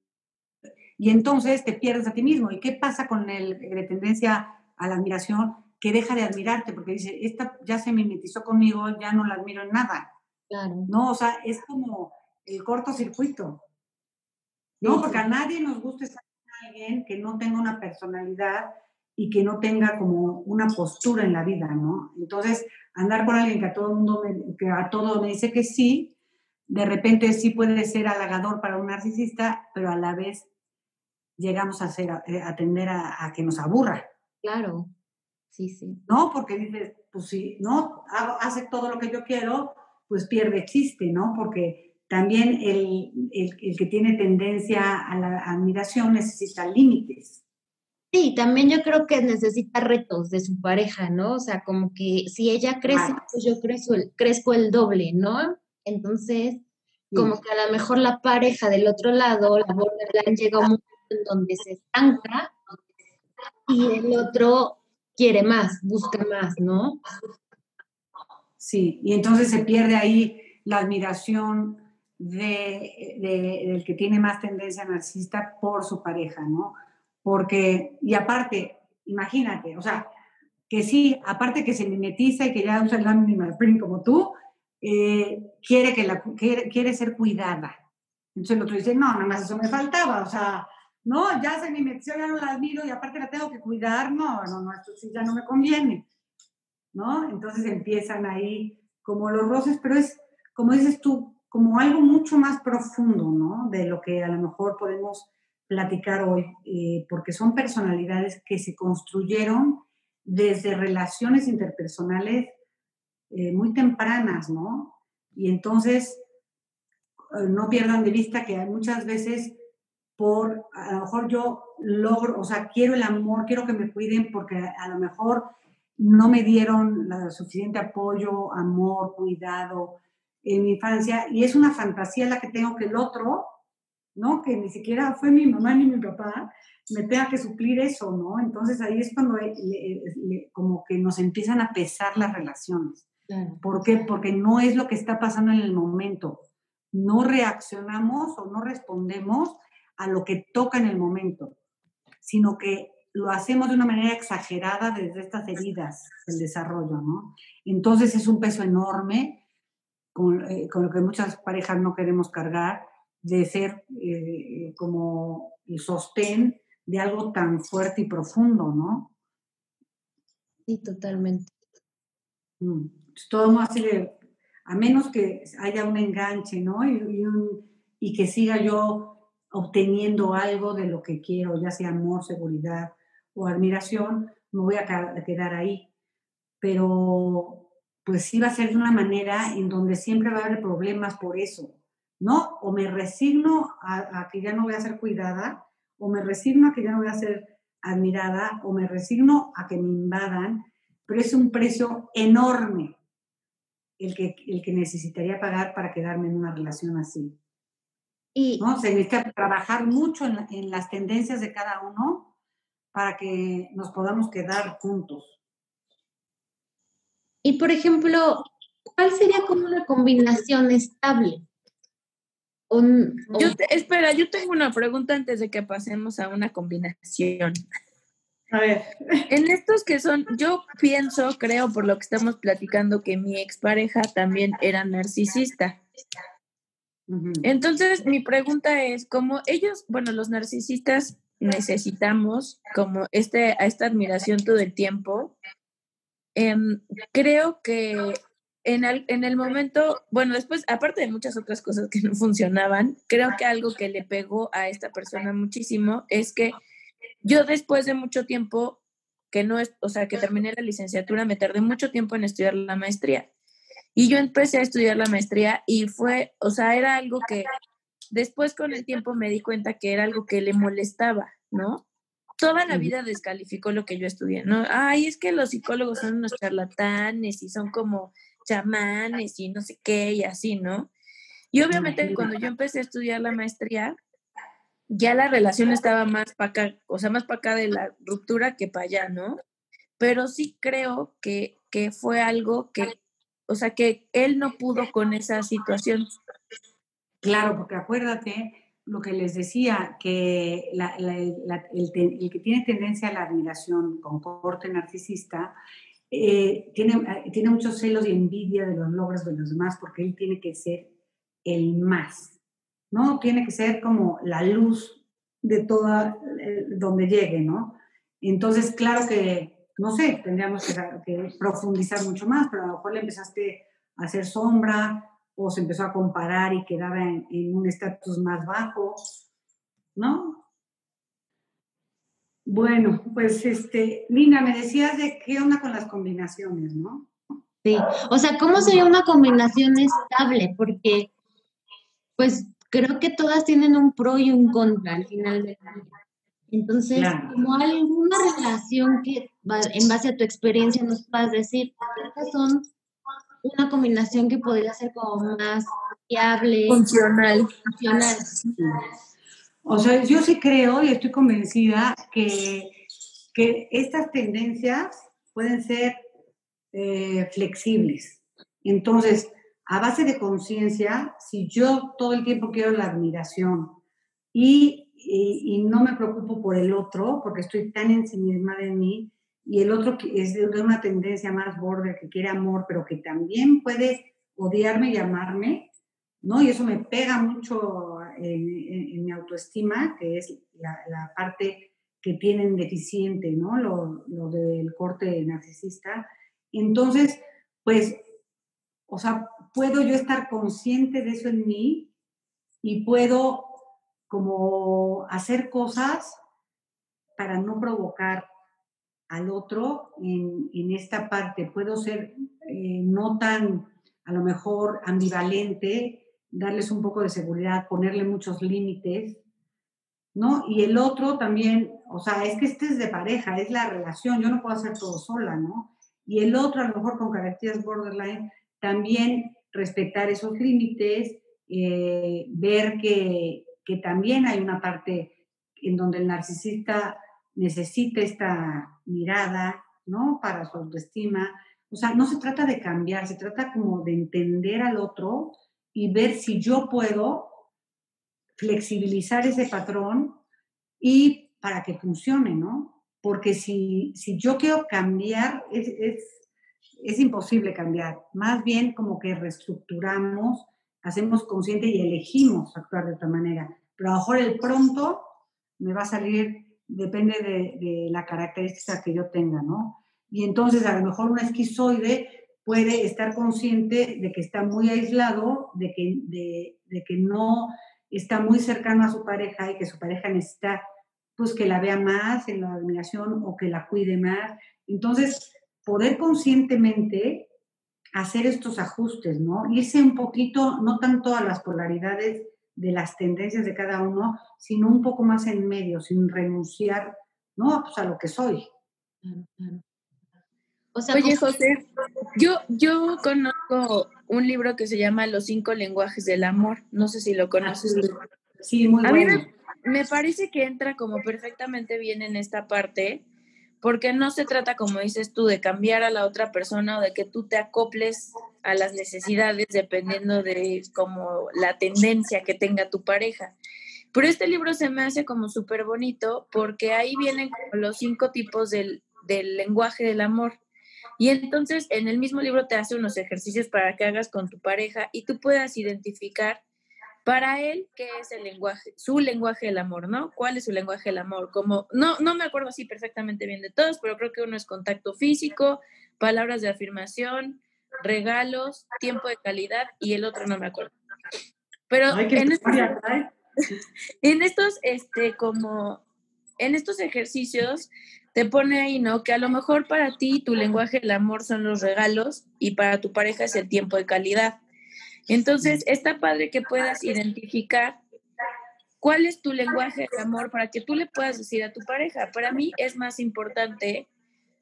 y, entonces te pierdes a ti mismo. ¿Y qué pasa con el de tendencia a la admiración? Que deja de admirarte porque dice, esta ya se mimetizó conmigo, ya no la admiro en nada. Claro. No, o sea, es como el cortocircuito. No, porque a nadie nos gusta estar alguien que no tenga una personalidad y que no tenga como una postura en la vida, ¿no? Entonces, andar con alguien que a todo mundo me, que a todo me dice que sí, de repente sí puede ser halagador para un narcisista, pero a la vez llegamos a ser eh, a, tender a, que nos aburra. Claro, sí, sí. ¿No? Porque dices, pues si no hace todo lo que yo quiero, pues pierde chiste, ¿no? Porque también el, que tiene tendencia a la admiración necesita límites. Sí, también yo creo que necesita retos de su pareja, ¿no? O sea, como que si ella crece, pues yo crezco el, crezco el doble, ¿no? Entonces, como que a lo mejor la pareja del otro lado, la borderline, llega a un momento en donde se estanca y el otro quiere más, busca más, ¿no? Sí, y entonces se pierde ahí la admiración de, del que tiene más tendencia narcisista por su pareja, ¿no? Porque, y aparte, imagínate, o sea, que sí, aparte que se mimetiza y que ya usa el animal print como tú, eh, quiere, que la, quiere, quiere, ser cuidada. Entonces el otro dice, no, nada más eso me faltaba, o sea, no, ya se mimetizó, ya no la admiro y aparte la tengo que cuidar, no, no, no, esto sí ya no me conviene, ¿no? Entonces empiezan ahí como los roces, pero es, como dices tú, como algo mucho más profundo, ¿no? De lo que a lo mejor podemos platicar hoy, eh, porque son personalidades que se construyeron desde relaciones interpersonales eh, muy tempranas, ¿no? Y entonces, eh, no pierdan de vista que muchas veces por, a lo mejor yo logro, o sea, quiero el amor, quiero que me cuiden porque a lo mejor no me dieron la suficiente apoyo, amor, cuidado en mi infancia y es una fantasía la que tengo que el otro, ¿no? Que ni siquiera fue mi mamá ni mi papá, me tenga que suplir eso, ¿no? Entonces ahí es cuando como que nos empiezan a pesar las relaciones. ¿Por qué? Porque no es lo que está pasando en el momento. No reaccionamos o no respondemos a lo que toca en el momento, sino que lo hacemos de una manera exagerada desde estas heridas del desarrollo, ¿no? Entonces es un peso enorme con, eh, lo que muchas parejas no queremos cargar, de ser eh, como el sostén de algo tan fuerte y profundo, ¿no? Sí, totalmente. Mm. Todo más a menos que haya un enganche, ¿no? Y, y, que siga yo obteniendo algo de lo que quiero, ya sea amor, seguridad o admiración, me voy a quedar ahí. Pero pues sí va a ser de una manera en donde siempre va a haber problemas por eso, ¿no? O me resigno a, a que ya no voy a ser cuidada, o me resigno a que ya no voy a ser admirada, o me resigno a que me invadan, pero es un precio enorme el que, el que necesitaría pagar para quedarme en una relación así. Y, ¿no? Se necesita trabajar mucho en, en las tendencias de cada uno para que nos podamos quedar juntos. Y por ejemplo, ¿cuál sería como una combinación estable? Yo espera, yo tengo una pregunta antes de que pasemos a una combinación. A ver. En estos que son, yo pienso, creo por lo que estamos platicando, que mi expareja también era narcisista. Entonces, mi pregunta es, como ellos, bueno, los narcisistas necesitamos como este, a esta admiración todo el tiempo, em, creo que en el, en el momento, bueno, después, aparte de muchas otras cosas que no funcionaban, creo que algo que le pegó a esta persona muchísimo es que yo después de mucho tiempo, que no es, o sea, que terminé la licenciatura, me tardé mucho tiempo en estudiar la maestría. Y yo empecé a estudiar la maestría y fue, o sea, era algo que después con el tiempo me di cuenta que era algo que le molestaba, ¿no? Toda la vida descalificó lo que yo estudié, ¿no? Ay, es que los psicólogos son unos charlatanes y son como chamanes y no sé qué y así, ¿no? Y obviamente cuando yo empecé a estudiar la maestría, ya la relación estaba más para acá, o sea, más para acá de la ruptura que para allá, ¿no? Pero sí creo que, que fue algo que, o sea, que él no pudo con esa situación. Claro, porque acuérdate lo que les decía, que el, que tiene tendencia a la admiración con corte narcisista eh, tiene, eh, tiene muchos celos y envidia de los logros de los demás porque él tiene que ser el más, ¿no? Tiene que ser como la luz de toda, eh, donde llegue, ¿no? Entonces, claro que, no sé, tendríamos que, profundizar mucho más, pero a lo mejor le empezaste a hacer sombra o se empezó a comparar y quedaba en, en un estatus más bajo, ¿no? Bueno, pues este, Lina, me decías de qué onda con las combinaciones, ¿no? Sí, o sea, ¿cómo sería una combinación estable? Porque, pues, creo que todas tienen un pro y un contra al final del día. Entonces, como alguna relación que en base a tu experiencia nos puedas decir, estas son una combinación que podría ser como más fiable, funcional. funcional. O sea, yo sí creo y estoy convencida que que estas tendencias pueden ser eh, flexibles. Entonces, a base de conciencia, si yo todo el tiempo quiero la admiración y, y, no me preocupo por el otro, porque estoy tan ensimismada de mí, y el otro es de una tendencia más border, que quiere amor, pero que también puede odiarme y amarme, ¿no? Y eso me pega mucho en, mi autoestima, que es la, la, parte que tienen deficiente, ¿no? Lo, lo del corte narcisista. Entonces, pues, o sea, puedo yo estar consciente de eso en mí y puedo como hacer cosas para no provocar al otro en, en esta parte. Puedo ser eh, no tan, a lo mejor, ambivalente, darles un poco de seguridad, ponerle muchos límites, ¿no? Y el otro también, o sea, es que este es de pareja, es la relación, yo no puedo hacer todo sola, ¿no? Y el otro, a lo mejor con características borderline, también respetar esos límites, eh, ver que, que también hay una parte en donde el narcisista necesita esta mirada, ¿no? Para su autoestima. O sea, no se trata de cambiar, se trata como de entender al otro y ver si yo puedo flexibilizar ese patrón y para que funcione, ¿no? Porque si, si yo quiero cambiar, es, es, es imposible cambiar. Más bien como que reestructuramos, hacemos consciente y elegimos actuar de otra manera. Pero a lo mejor el pronto me va a salir, depende de, la característica que yo tenga, ¿no? Y entonces a lo mejor un esquizoide puede estar consciente de que está muy aislado, de que, de que no está muy cercano a su pareja y que su pareja necesita pues que la vea más en la admiración o que la cuide más. Entonces, poder conscientemente hacer estos ajustes, ¿no? Irse un poquito, no tanto a las polaridades de las tendencias de cada uno, sino un poco más en medio, sin renunciar, ¿no? Pues a lo que soy. Oye, pues José, yo, yo conozco un libro que se llama Los cinco lenguajes del amor. No sé si lo conoces. Sí, muy bueno. A mí me, parece que entra como perfectamente bien en esta parte, porque no se trata, como dices tú, de cambiar a la otra persona o de que tú te acoples a las necesidades dependiendo de como la tendencia que tenga tu pareja. Pero este libro se me hace como súper bonito porque ahí vienen los cinco tipos del, del lenguaje del amor. Y entonces en el mismo libro te hace unos ejercicios para que hagas con tu pareja y tú puedas identificar para él qué es el lenguaje, su lenguaje del amor, ¿no? ¿Cuál es su lenguaje del amor? Como, no, no me acuerdo así perfectamente bien de todos, pero creo que uno es contacto físico, palabras de afirmación, regalos, tiempo de calidad y el otro no me acuerdo. Pero en estos, en estos, este, como, en estos ejercicios te pone ahí, ¿no? Que a lo mejor para ti tu lenguaje del amor son los regalos y para tu pareja es el tiempo de calidad. Entonces, está padre que puedas identificar cuál es tu lenguaje del amor para que tú le puedas decir a tu pareja. Para mí es más importante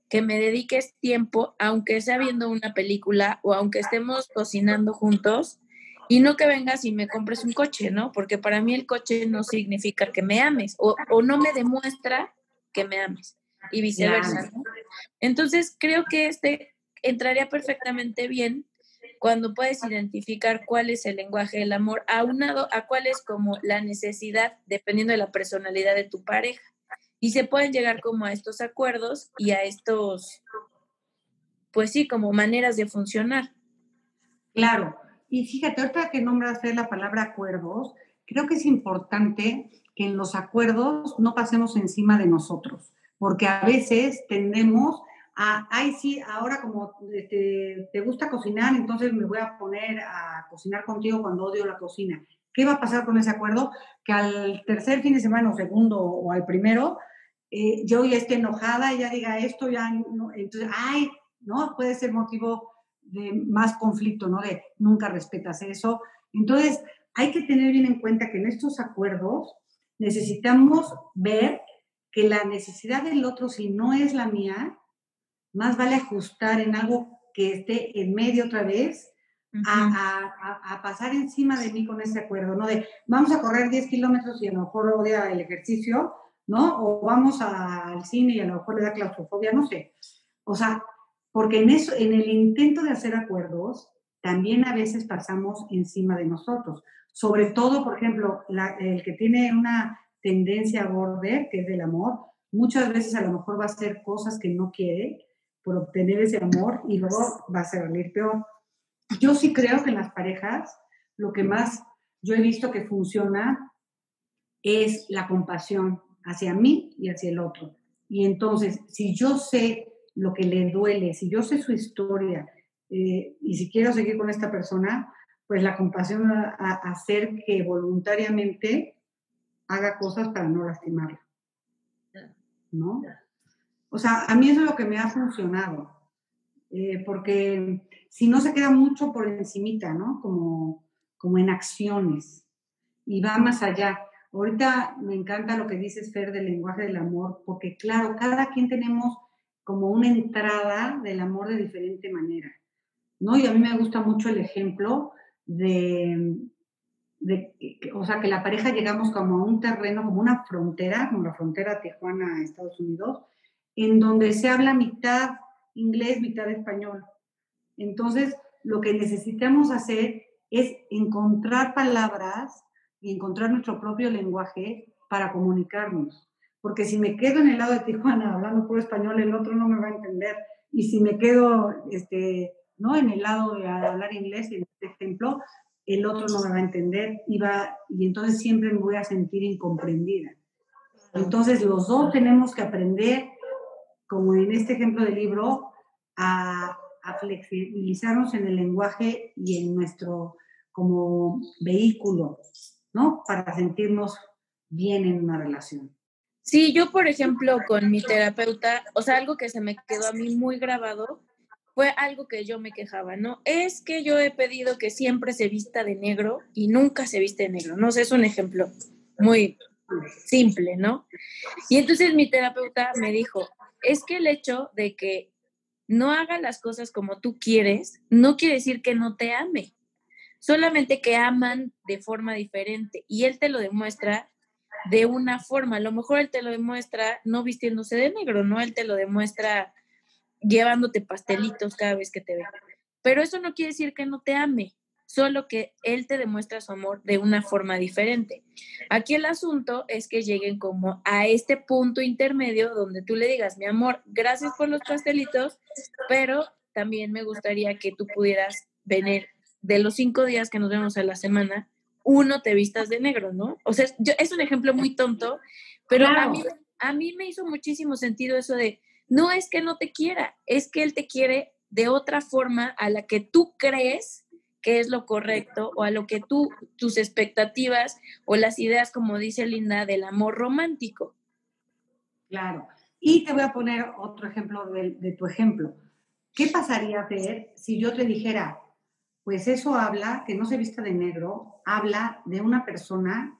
que me dediques tiempo, aunque sea viendo una película o aunque estemos cocinando juntos, y no que vengas y me compres un coche, ¿no? Porque para mí el coche no significa que me ames o, o no me demuestra que me ames y viceversa. Entonces, creo que este entraría perfectamente bien cuando puedes identificar cuál es el lenguaje del amor, aunado a cuál es como la necesidad, dependiendo de la personalidad de tu pareja. Y se pueden llegar como a estos acuerdos y a estos, pues sí, como maneras de funcionar. Claro. Y fíjate, ahorita que nombras la palabra acuerdos, creo que es importante que en los acuerdos no pasemos encima de nosotros porque a veces tendemos a, ay, sí, ahora como este, te gusta cocinar, entonces me voy a poner a cocinar contigo cuando odio la cocina. ¿Qué va a pasar con ese acuerdo? Que al tercer fin de semana o segundo o al primero, eh, yo ya esté enojada ya diga esto, ya no, entonces, ay, ¿no? Puede ser motivo de más conflicto, ¿no? De nunca respetas eso. Entonces, hay que tener bien en cuenta que en estos acuerdos necesitamos ver que la necesidad del otro, si no es la mía, más vale ajustar en algo que esté en medio otra vez a, pasar encima de mí con ese acuerdo, ¿no? De vamos a correr 10 kilómetros y a lo mejor odia el ejercicio, ¿no? O vamos al cine y a lo mejor le da claustrofobia, no sé. O sea, porque en eso, en el intento de hacer acuerdos, también a veces pasamos encima de nosotros. Sobre todo, por ejemplo, el que tiene una tendencia a border, que es del amor, muchas veces a lo mejor va a hacer cosas que no quiere por obtener ese amor y luego va a salir peor. Yo sí creo que en las parejas lo que más yo he visto que funciona es la compasión hacia mí y hacia el otro. Y entonces, si yo sé lo que le duele, si yo sé su historia eh, y si quiero seguir con esta persona, pues la compasión a, a hacer que voluntariamente haga cosas para no lastimarla. ¿No? O sea, a mí eso es lo que me ha funcionado. Eh, porque si no se queda mucho por encimita, ¿no? Como, como en acciones y va más allá. Ahorita me encanta lo que dices, Fer, del lenguaje del amor, porque claro, cada quien tenemos como una entrada del amor de diferente manera, ¿no? Y a mí me gusta mucho el ejemplo de, de o sea, que la pareja llegamos como a un terreno, como una frontera, como la frontera Tijuana-Estados Unidos, en donde se habla mitad inglés, mitad español. Entonces, lo que necesitamos hacer es encontrar palabras y encontrar nuestro propio lenguaje para comunicarnos. Porque si me quedo en el lado de Tijuana hablando puro español, el otro no me va a entender. Y si me quedo este, ¿no? en el lado de hablar inglés, en este ejemplo, el otro no me va a entender y, va, y entonces siempre me voy a sentir incomprendida. Entonces los dos tenemos que aprender como en este ejemplo del libro, a, flexibilizarnos en el lenguaje y en nuestro como vehículo, ¿no? Para sentirnos bien en una relación. Sí, yo por ejemplo con mi terapeuta, o sea, algo que se me quedó a mí muy grabado fue algo que yo me quejaba, ¿no? Es que yo he pedido que siempre se vista de negro y nunca se viste de negro, no sé, es un ejemplo muy simple, ¿no? Y entonces mi terapeuta me dijo, es que el hecho de que no haga las cosas como tú quieres, no quiere decir que no te ame, solamente que aman de forma diferente y él te lo demuestra de una forma, a lo mejor él te lo demuestra no vistiéndose de negro, no, él te lo demuestra llevándote pastelitos cada vez que te ve. Pero eso no quiere decir que no te ame, solo que él te demuestra su amor de una forma diferente. Aquí el asunto es que lleguen como a este punto intermedio donde tú le digas, mi amor, gracias por los pastelitos, pero también me gustaría que tú pudieras venir de los cinco días que nos vemos a la semana, uno te vistas de negro, ¿no? O sea, yo, es un ejemplo muy tonto, pero a, mí, a mí me hizo muchísimo sentido eso de, no es que no te quiera, es que él te quiere de otra forma a la que tú crees qué es lo correcto o a lo que tú, tus expectativas o las ideas, como dice Linda, del amor romántico. Claro. Y te voy a poner otro ejemplo de, tu ejemplo. ¿Qué pasaría, Fer, si yo te dijera, pues eso habla, que no se vista de negro, habla de una persona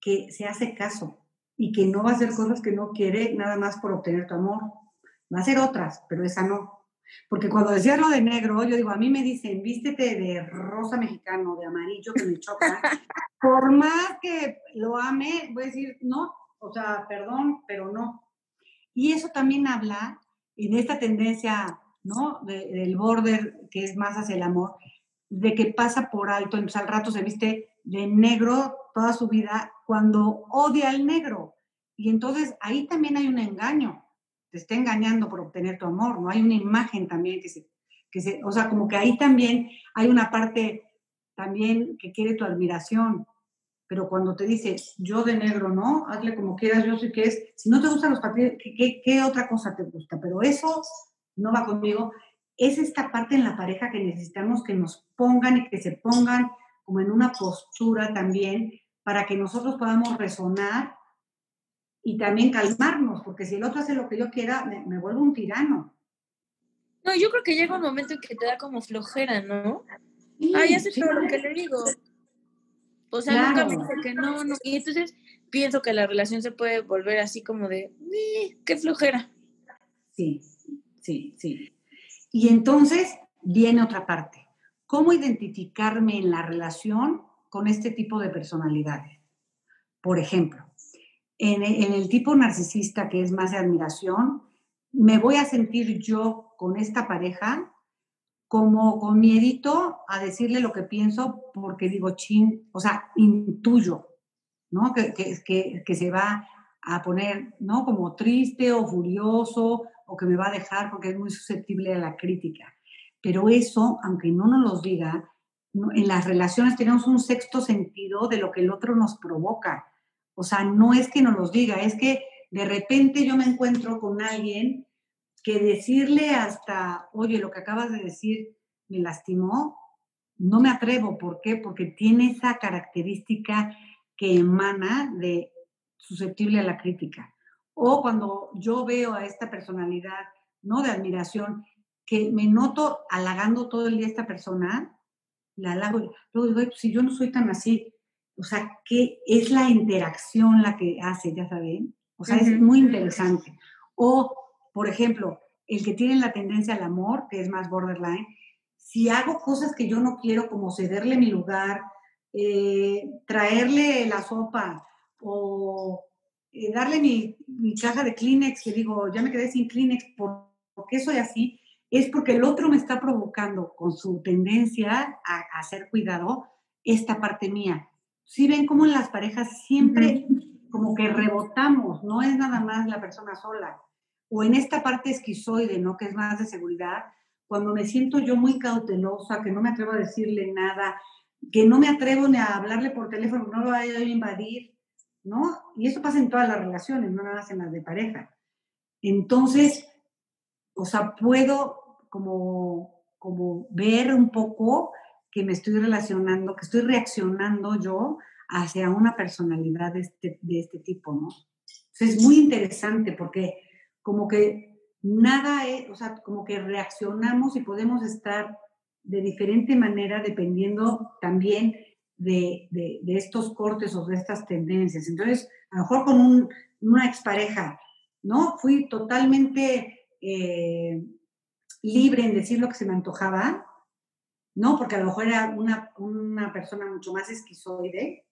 que se hace caso y que no va a hacer cosas que no quiere nada más por obtener tu amor. Va a hacer otras, pero esa no. Porque cuando decías lo de negro, yo digo, a mí me dicen, vístete de rosa mexicano, de amarillo, que me choca. Por más que lo ame, voy a decir, no, o sea, perdón, pero no. Y eso también habla en esta tendencia, ¿no? del border, que es más hacia el amor, de que pasa por alto, entonces al rato se viste de negro toda su vida cuando odia al negro. Y entonces ahí también hay un engaño te está engañando por obtener tu amor, ¿no? Hay una imagen también que se, que se, o sea, como que ahí también hay una parte también que quiere tu admiración, pero cuando te dice, yo de negro, ¿no? Hazle como quieras, yo sé que es, si no te gustan los papeles, ¿qué, qué otra cosa te gusta? Pero eso no va conmigo. Es esta parte en la pareja que necesitamos que nos pongan y que se pongan como en una postura también para que nosotros podamos resonar y también calmarnos, porque si el otro hace lo que yo quiera, me, me vuelvo un tirano. No, yo creo que llega un momento en que te da como flojera, ¿no? Sí, Ay, hace todo lo que le digo. O sea, nunca me dice que no, no. Y entonces pienso que la relación se puede volver así como de, qué flojera. Sí, sí, sí. Y entonces viene otra parte. ¿Cómo identificarme en la relación con este tipo de personalidades? Por ejemplo, en, el tipo narcisista que es más de admiración, me voy a sentir yo con esta pareja como con miedito a decirle lo que pienso porque digo, chin, o sea, intuyo, ¿no? Que, que, que, se va a poner, ¿no? Como triste o furioso o que me va a dejar porque es muy susceptible a la crítica. Pero eso, aunque no nos lo diga, en las relaciones tenemos un sexto sentido de lo que el otro nos provoca. O sea, no es que nos lo diga, es que de repente yo me encuentro con alguien que decirle hasta, oye, lo que acabas de decir me lastimó, no me atrevo. ¿Por qué? Porque tiene esa característica que emana de susceptible a la crítica. O cuando yo veo a esta personalidad, ¿no? De admiración, que me noto halagando todo el día a esta persona, la halago, luego digo, si yo no soy tan así, o sea, ¿qué es la interacción la que hace, ya saben? O sea, es muy interesante. O por ejemplo, el que tiene la tendencia al amor, que es más borderline, si hago cosas que yo no quiero, como cederle mi lugar, eh, traerle la sopa o eh, darle mi, caja de Kleenex, que digo, ya me quedé sin Kleenex, ¿por, qué soy así? Es porque el otro me está provocando con su tendencia a, hacer cuidado esta parte mía. Si ven cómo en las parejas siempre como que rebotamos, no es nada más la persona sola o en esta parte esquizoide, ¿no? Que es más de seguridad, cuando me siento yo muy cautelosa, que no me atrevo a decirle nada, que no me atrevo ni a hablarle por teléfono, no lo vaya a invadir, ¿no? Y eso pasa en todas las relaciones, no nada más en las de pareja. Entonces, o sea, puedo como, como ver un poco que me estoy relacionando, que estoy reaccionando yo hacia una personalidad de este, de este tipo, ¿no? Entonces, es muy interesante porque como que nada es, o sea, como que reaccionamos y podemos estar de diferente manera dependiendo también de, de, estos cortes o de estas tendencias. Entonces, a lo mejor con un, una expareja, ¿no? Fui totalmente eh, libre en decir lo que se me antojaba, ¿no? Porque a lo mejor era una, una persona mucho más esquizoide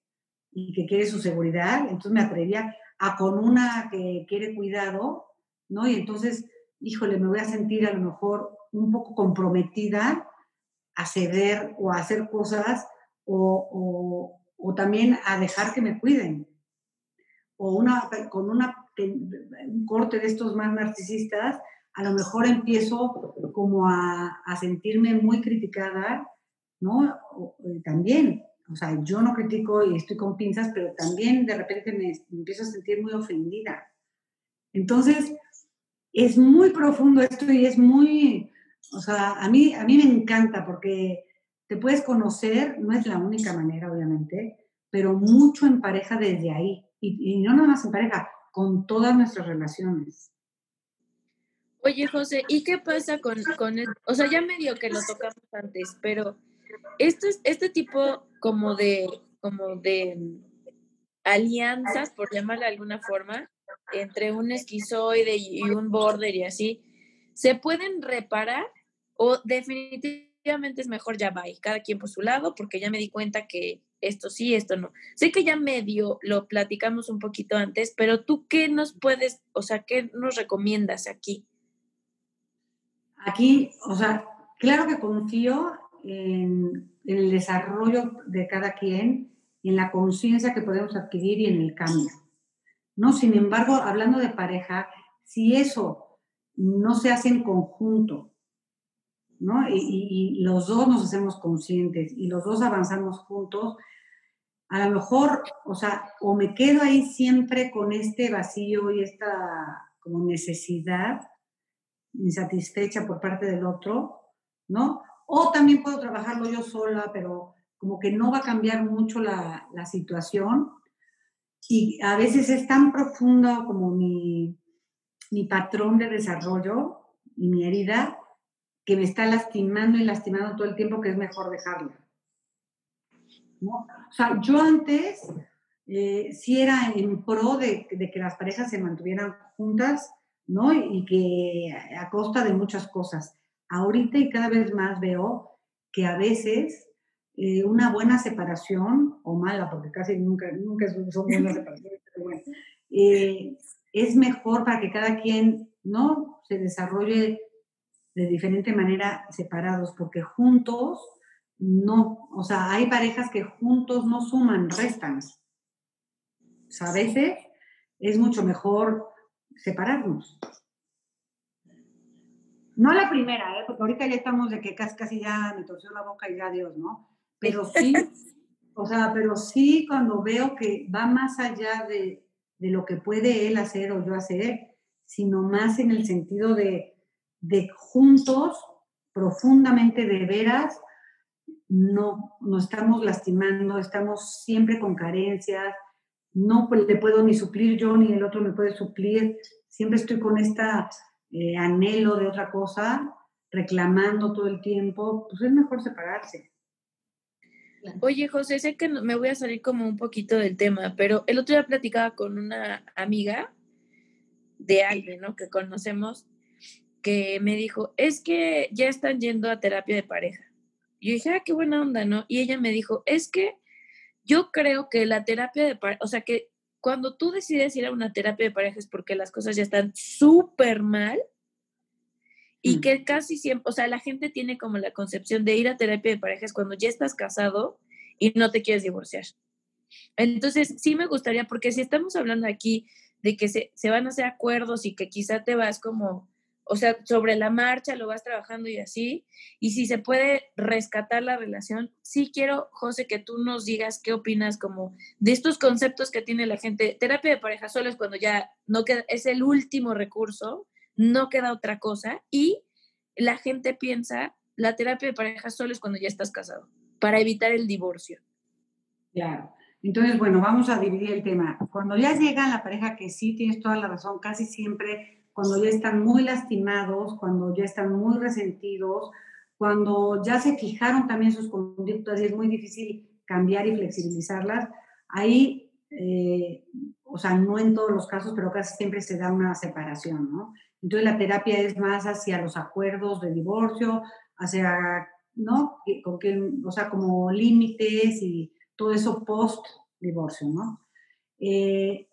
y que quiere su seguridad, entonces me atrevía a con una que quiere cuidado, ¿no? Y entonces, híjole, me voy a sentir a lo mejor un poco comprometida a ceder o a hacer cosas o, también a dejar que me cuiden. O una, con una, un corte de estos más narcisistas, a lo mejor empiezo como a, sentirme muy criticada, ¿no? también, o sea, yo no critico y estoy con pinzas, pero también de repente me empiezo a sentir muy ofendida. Entonces, es muy profundo esto y es muy, o sea, a mí, a mí me encanta porque te puedes conocer, no es la única manera, obviamente, pero mucho en pareja desde ahí. Y, no nada más en pareja, con todas nuestras relaciones. Oye, José, ¿y qué pasa con, con o sea, ya medio que lo tocamos antes, pero este, este tipo como de, como de alianzas, por llamarle de alguna forma, entre un esquizoide y un border y así, ¿se pueden reparar o definitivamente es mejor ya va cada quien por su lado porque ya me di cuenta que esto sí, esto no. Sé que ya medio lo platicamos un poquito antes, pero tú qué nos puedes, o sea, qué nos recomiendas aquí? Aquí, o sea, claro que confío en, en el desarrollo de cada quien, en la conciencia que podemos adquirir y en el cambio. ¿no? Sin embargo, hablando de pareja, si eso no se hace en conjunto, ¿no? Y, los dos nos hacemos conscientes y los dos avanzamos juntos, a lo mejor, o sea, o me quedo ahí siempre con este vacío y esta como necesidad insatisfecha por parte del otro, ¿no? O también puedo trabajarlo yo sola, pero como que no va a cambiar mucho la, la situación y a veces es tan profundo como mi, mi patrón de desarrollo y mi herida que me está lastimando y lastimando todo el tiempo que es mejor dejarla. O sea, yo antes eh, sí era en pro de, que las parejas se mantuvieran juntas, ¿no? Y que a costa de muchas cosas. Ahorita y cada vez más veo que a veces eh, una buena separación, o mala, porque casi nunca, nunca son buenas separaciones, pero bueno, eh, es mejor para que cada quien, ¿no? Se desarrolle de diferente manera separados, porque juntos no, o sea, hay parejas que juntos no suman, restan. O sea, a veces es mucho mejor separarnos. No la primera, ¿eh? porque ahorita ya estamos de que casi, casi ya me torció la boca y ya Dios, ¿no? Pero sí, o sea, pero sí cuando veo que va más allá de, de lo que puede él hacer o yo hacer, sino más en el sentido de, de juntos, profundamente de veras, no, nos estamos lastimando, estamos siempre con carencias, no le puedo ni suplir yo ni el otro me puede suplir, siempre estoy con esta eh, anhelo de otra cosa, reclamando todo el tiempo, pues es mejor separarse. Oye, José, sé que me voy a salir como un poquito del tema, pero el otro día platicaba con una amiga de alguien, ¿no? Que conocemos, que me dijo, es que ya están yendo a terapia de pareja. Y yo dije, ah, qué buena onda, ¿no? Y ella me dijo, es que yo creo que la terapia de pareja, o sea, que cuando tú decides ir a una terapia de pareja es porque las cosas ya están súper mal y mm. que casi siempre, o sea, la gente tiene como la concepción de ir a terapia de parejas cuando ya estás casado y no te quieres divorciar. Entonces, sí me gustaría, porque si estamos hablando aquí de que se, se van a hacer acuerdos y que quizá te vas como, o sea, sobre la marcha lo vas trabajando y así, y si se puede rescatar la relación, sí quiero, José, que tú nos digas qué opinas como de estos conceptos que tiene la gente. Terapia de pareja solo es cuando ya no queda, es el último recurso, no queda otra cosa y la gente piensa, la terapia de pareja solo es cuando ya estás casado, para evitar el divorcio. Claro. Entonces, bueno, vamos a dividir el tema. Cuando ya llega la pareja, que sí tienes toda la razón, casi siempre cuando ya están muy lastimados, cuando ya están muy resentidos, cuando ya se fijaron también sus conductas y es muy difícil cambiar y flexibilizarlas, ahí, eh, o sea, no en todos los casos, pero casi siempre se da una separación, ¿no? Entonces la terapia es más hacia los acuerdos de divorcio, hacia, ¿no? Con que, o sea, como límites y todo eso post divorcio, ¿no? Eh,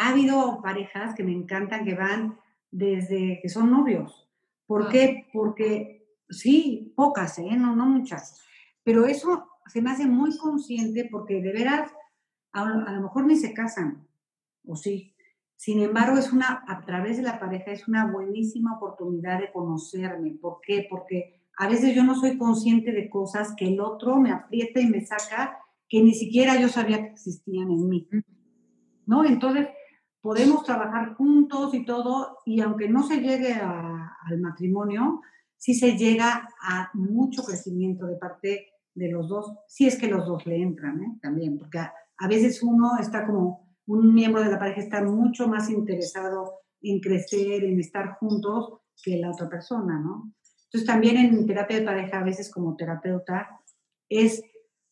ha habido parejas que me encantan que van desde que son novios. ¿Por ah. qué? Porque sí, pocas, ¿eh? No, no muchas. Pero eso se me hace muy consciente porque de veras, a, a lo mejor ni se casan, o sí, sin embargo, es una, a través de la pareja es una buenísima oportunidad de conocerme. ¿Por qué? Porque a veces yo no soy consciente de cosas que el otro me aprieta y me saca que ni siquiera yo sabía que existían en mí. ¿No? Entonces, podemos trabajar juntos y todo, y aunque no se llegue al matrimonio, sí se llega a mucho crecimiento de parte de los dos, si es que los dos le entran, ¿eh? También, porque a veces uno está como un miembro de la pareja está mucho más interesado en crecer, en estar juntos que la otra persona, ¿no? Entonces también en terapia de pareja, a veces como terapeuta, es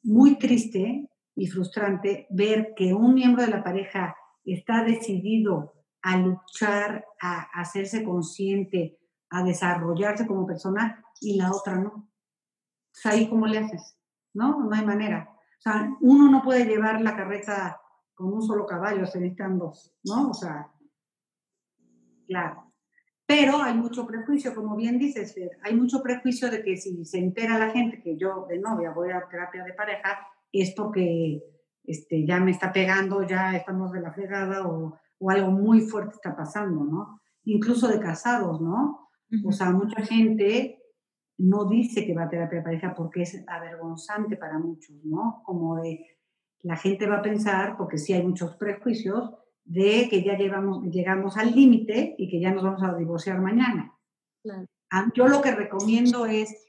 muy triste y frustrante ver que un miembro de la pareja está decidido a luchar, a, hacerse consciente, a desarrollarse como persona y la otra no. O sea, ahí cómo le haces, ¿no? No hay manera. O sea, uno no puede llevar la carreta con un solo caballo se necesitan dos, ¿no? O sea, claro. Pero hay mucho prejuicio, como bien dices, hay mucho prejuicio de que si se entera la gente que yo de novia voy a terapia de pareja, es porque este, ya me está pegando, ya estamos de la fregada o, o algo muy fuerte está pasando, ¿no? Incluso de casados, ¿no? O sea, mucha gente no dice que va a terapia de pareja porque es avergonzante para muchos, ¿no? Como de, la gente va a pensar, porque sí hay muchos prejuicios, de que ya llevamos, llegamos al límite y que ya nos vamos a divorciar mañana. Ah, yo lo que recomiendo es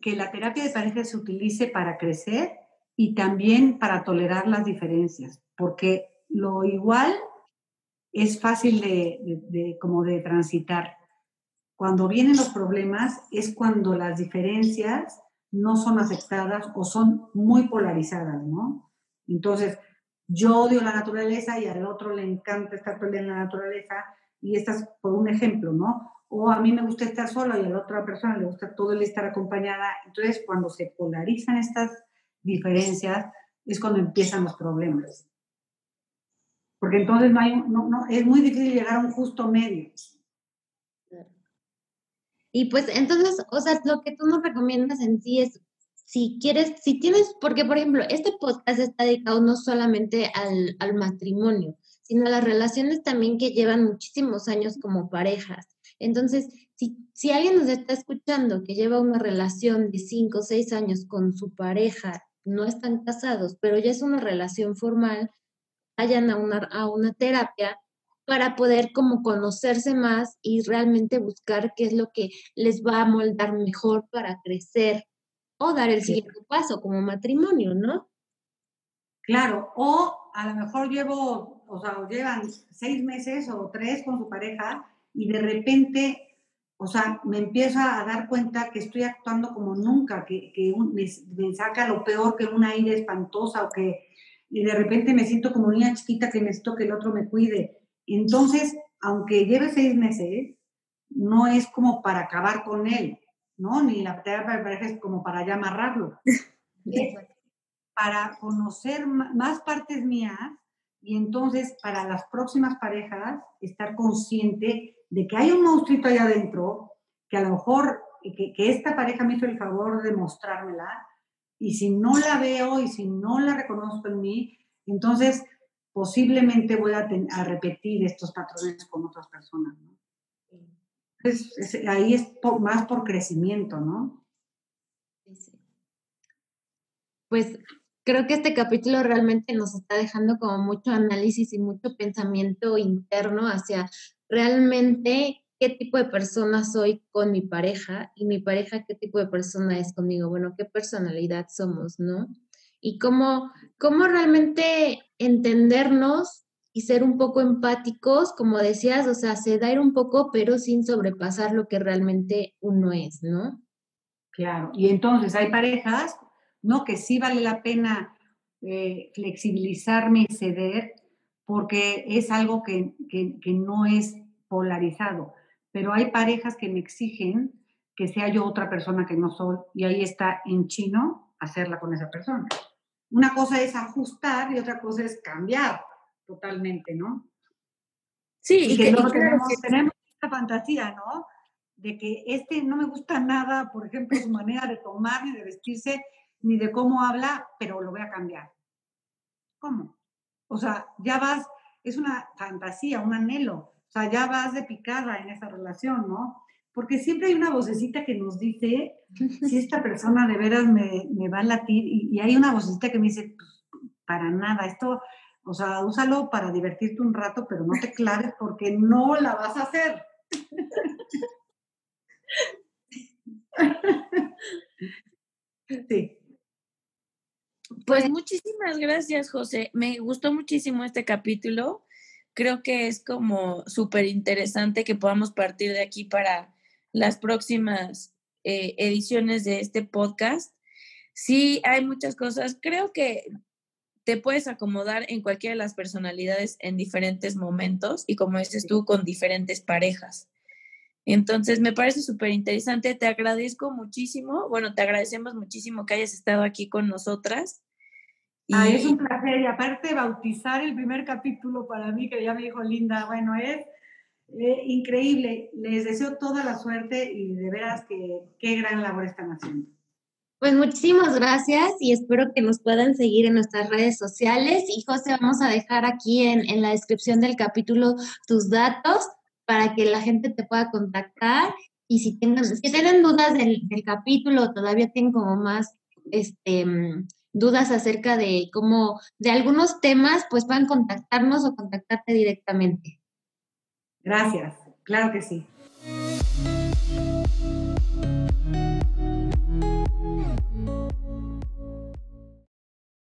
que la terapia de pareja se utilice para crecer y también para tolerar las diferencias, porque lo igual es fácil de, como de transitar. Cuando vienen los problemas es cuando las diferencias no son aceptadas o son muy polarizadas, ¿no? Entonces, yo odio la naturaleza y al otro le encanta estar todo en la naturaleza y esta es por un ejemplo, ¿no? O a mí me gusta estar sola y a la otra persona le gusta todo el estar acompañada. Entonces, cuando se polarizan estas diferencias, es cuando empiezan los problemas. porque entonces no hay, no, es muy difícil llegar a un justo medio. Y pues entonces, o sea, lo que tú nos recomiendas en sí es, si quieres, si tienes, porque por ejemplo, este podcast está dedicado no solamente al, al matrimonio, sino a las relaciones también que llevan muchísimos años como parejas. Entonces, si, si alguien nos está escuchando que lleva una relación de cinco o seis años con su pareja, no están casados, pero ya es una relación formal, vayan a una, a una terapia para poder como conocerse más y realmente buscar qué es lo que les va a moldar mejor para crecer o dar el siguiente paso como matrimonio, ¿no? Claro, o a lo mejor llevo, o sea, llevan seis meses o tres con su pareja y de repente, o sea, me empiezo a dar cuenta que estoy actuando como nunca, que, que me, me, saca lo peor que una aire espantosa o que y de repente me siento como niña chiquita que necesito que el otro me cuide. Entonces, aunque lleve seis meses, no es como para acabar con él, ¿no? Ni la terapia de pareja es como para ya amarrarlo. para conocer más partes mías y entonces para las próximas parejas estar consciente de que hay un monstruito allá adentro, que a lo mejor, que, esta pareja me hizo el favor de mostrármela, y si no la veo y si no la reconozco en mí, entonces posiblemente voy a, a repetir estos patrones con otras personas. ahí es más por crecimiento, ¿no? Pues creo que este capítulo realmente nos está dejando como mucho análisis y mucho pensamiento interno hacia realmente qué tipo de persona soy con mi pareja y mi pareja qué tipo de persona es conmigo. Bueno, qué personalidad somos, ¿no? Y cómo, cómo realmente entendernos y ser un poco empáticos, como decías, o sea, ceder un poco, pero sin sobrepasar lo que realmente uno es, ¿no? Claro, y entonces hay parejas, ¿no? Que sí vale la pena eh, flexibilizarme y ceder porque es algo que, que, que no es polarizado pero hay parejas que me exigen que sea yo otra persona que no soy y ahí está en chino hacerla con esa persona. Una cosa es ajustar y otra cosa es cambiar totalmente, ¿no? Sí, y, que, no tenemos, tenemos esta fantasía, ¿no? De que este no me gusta nada, por ejemplo, su manera de tomar, ni de vestirse, ni de cómo habla, pero lo voy a cambiar. ¿Cómo? O sea, ya vas, es una fantasía, un anhelo o sea, ya vas de picada en esa relación, ¿no? Porque siempre hay una vocecita que nos dice si esta persona de veras me, me va a latir y, hay una vocecita que me dice, pues, para nada, esto, o sea, úsalo para divertirte un rato, pero no te claves porque no la vas a hacer. Sí. Pues muchísimas gracias, José. Me gustó muchísimo este capítulo creo que es como súper interesante que podamos partir de aquí para las próximas eh, ediciones de este podcast. Sí, hay muchas cosas. Creo que te puedes acomodar en cualquiera de las personalidades en diferentes momentos y como dices tú, con diferentes parejas. Entonces, me parece súper interesante. Te agradezco muchísimo. Bueno, te agradecemos muchísimo que hayas estado aquí con nosotras. Ah, es un placer. Y aparte, bautizar el primer capítulo para mí, que ya me dijo Linda, bueno, es eh, increíble. Les deseo toda la suerte y de veras que qué gran labor están haciendo. Pues muchísimas gracias y espero que nos puedan seguir en nuestras redes sociales. Y José, vamos a dejar aquí en, en la descripción del capítulo tus datos para que la gente te pueda contactar. Y si tengan, si tienen dudas del, del capítulo, todavía tienen como más este, dudas acerca de cómo, de algunos temas, pues puedan contactarnos o contactarte directamente. Gracias, claro que sí.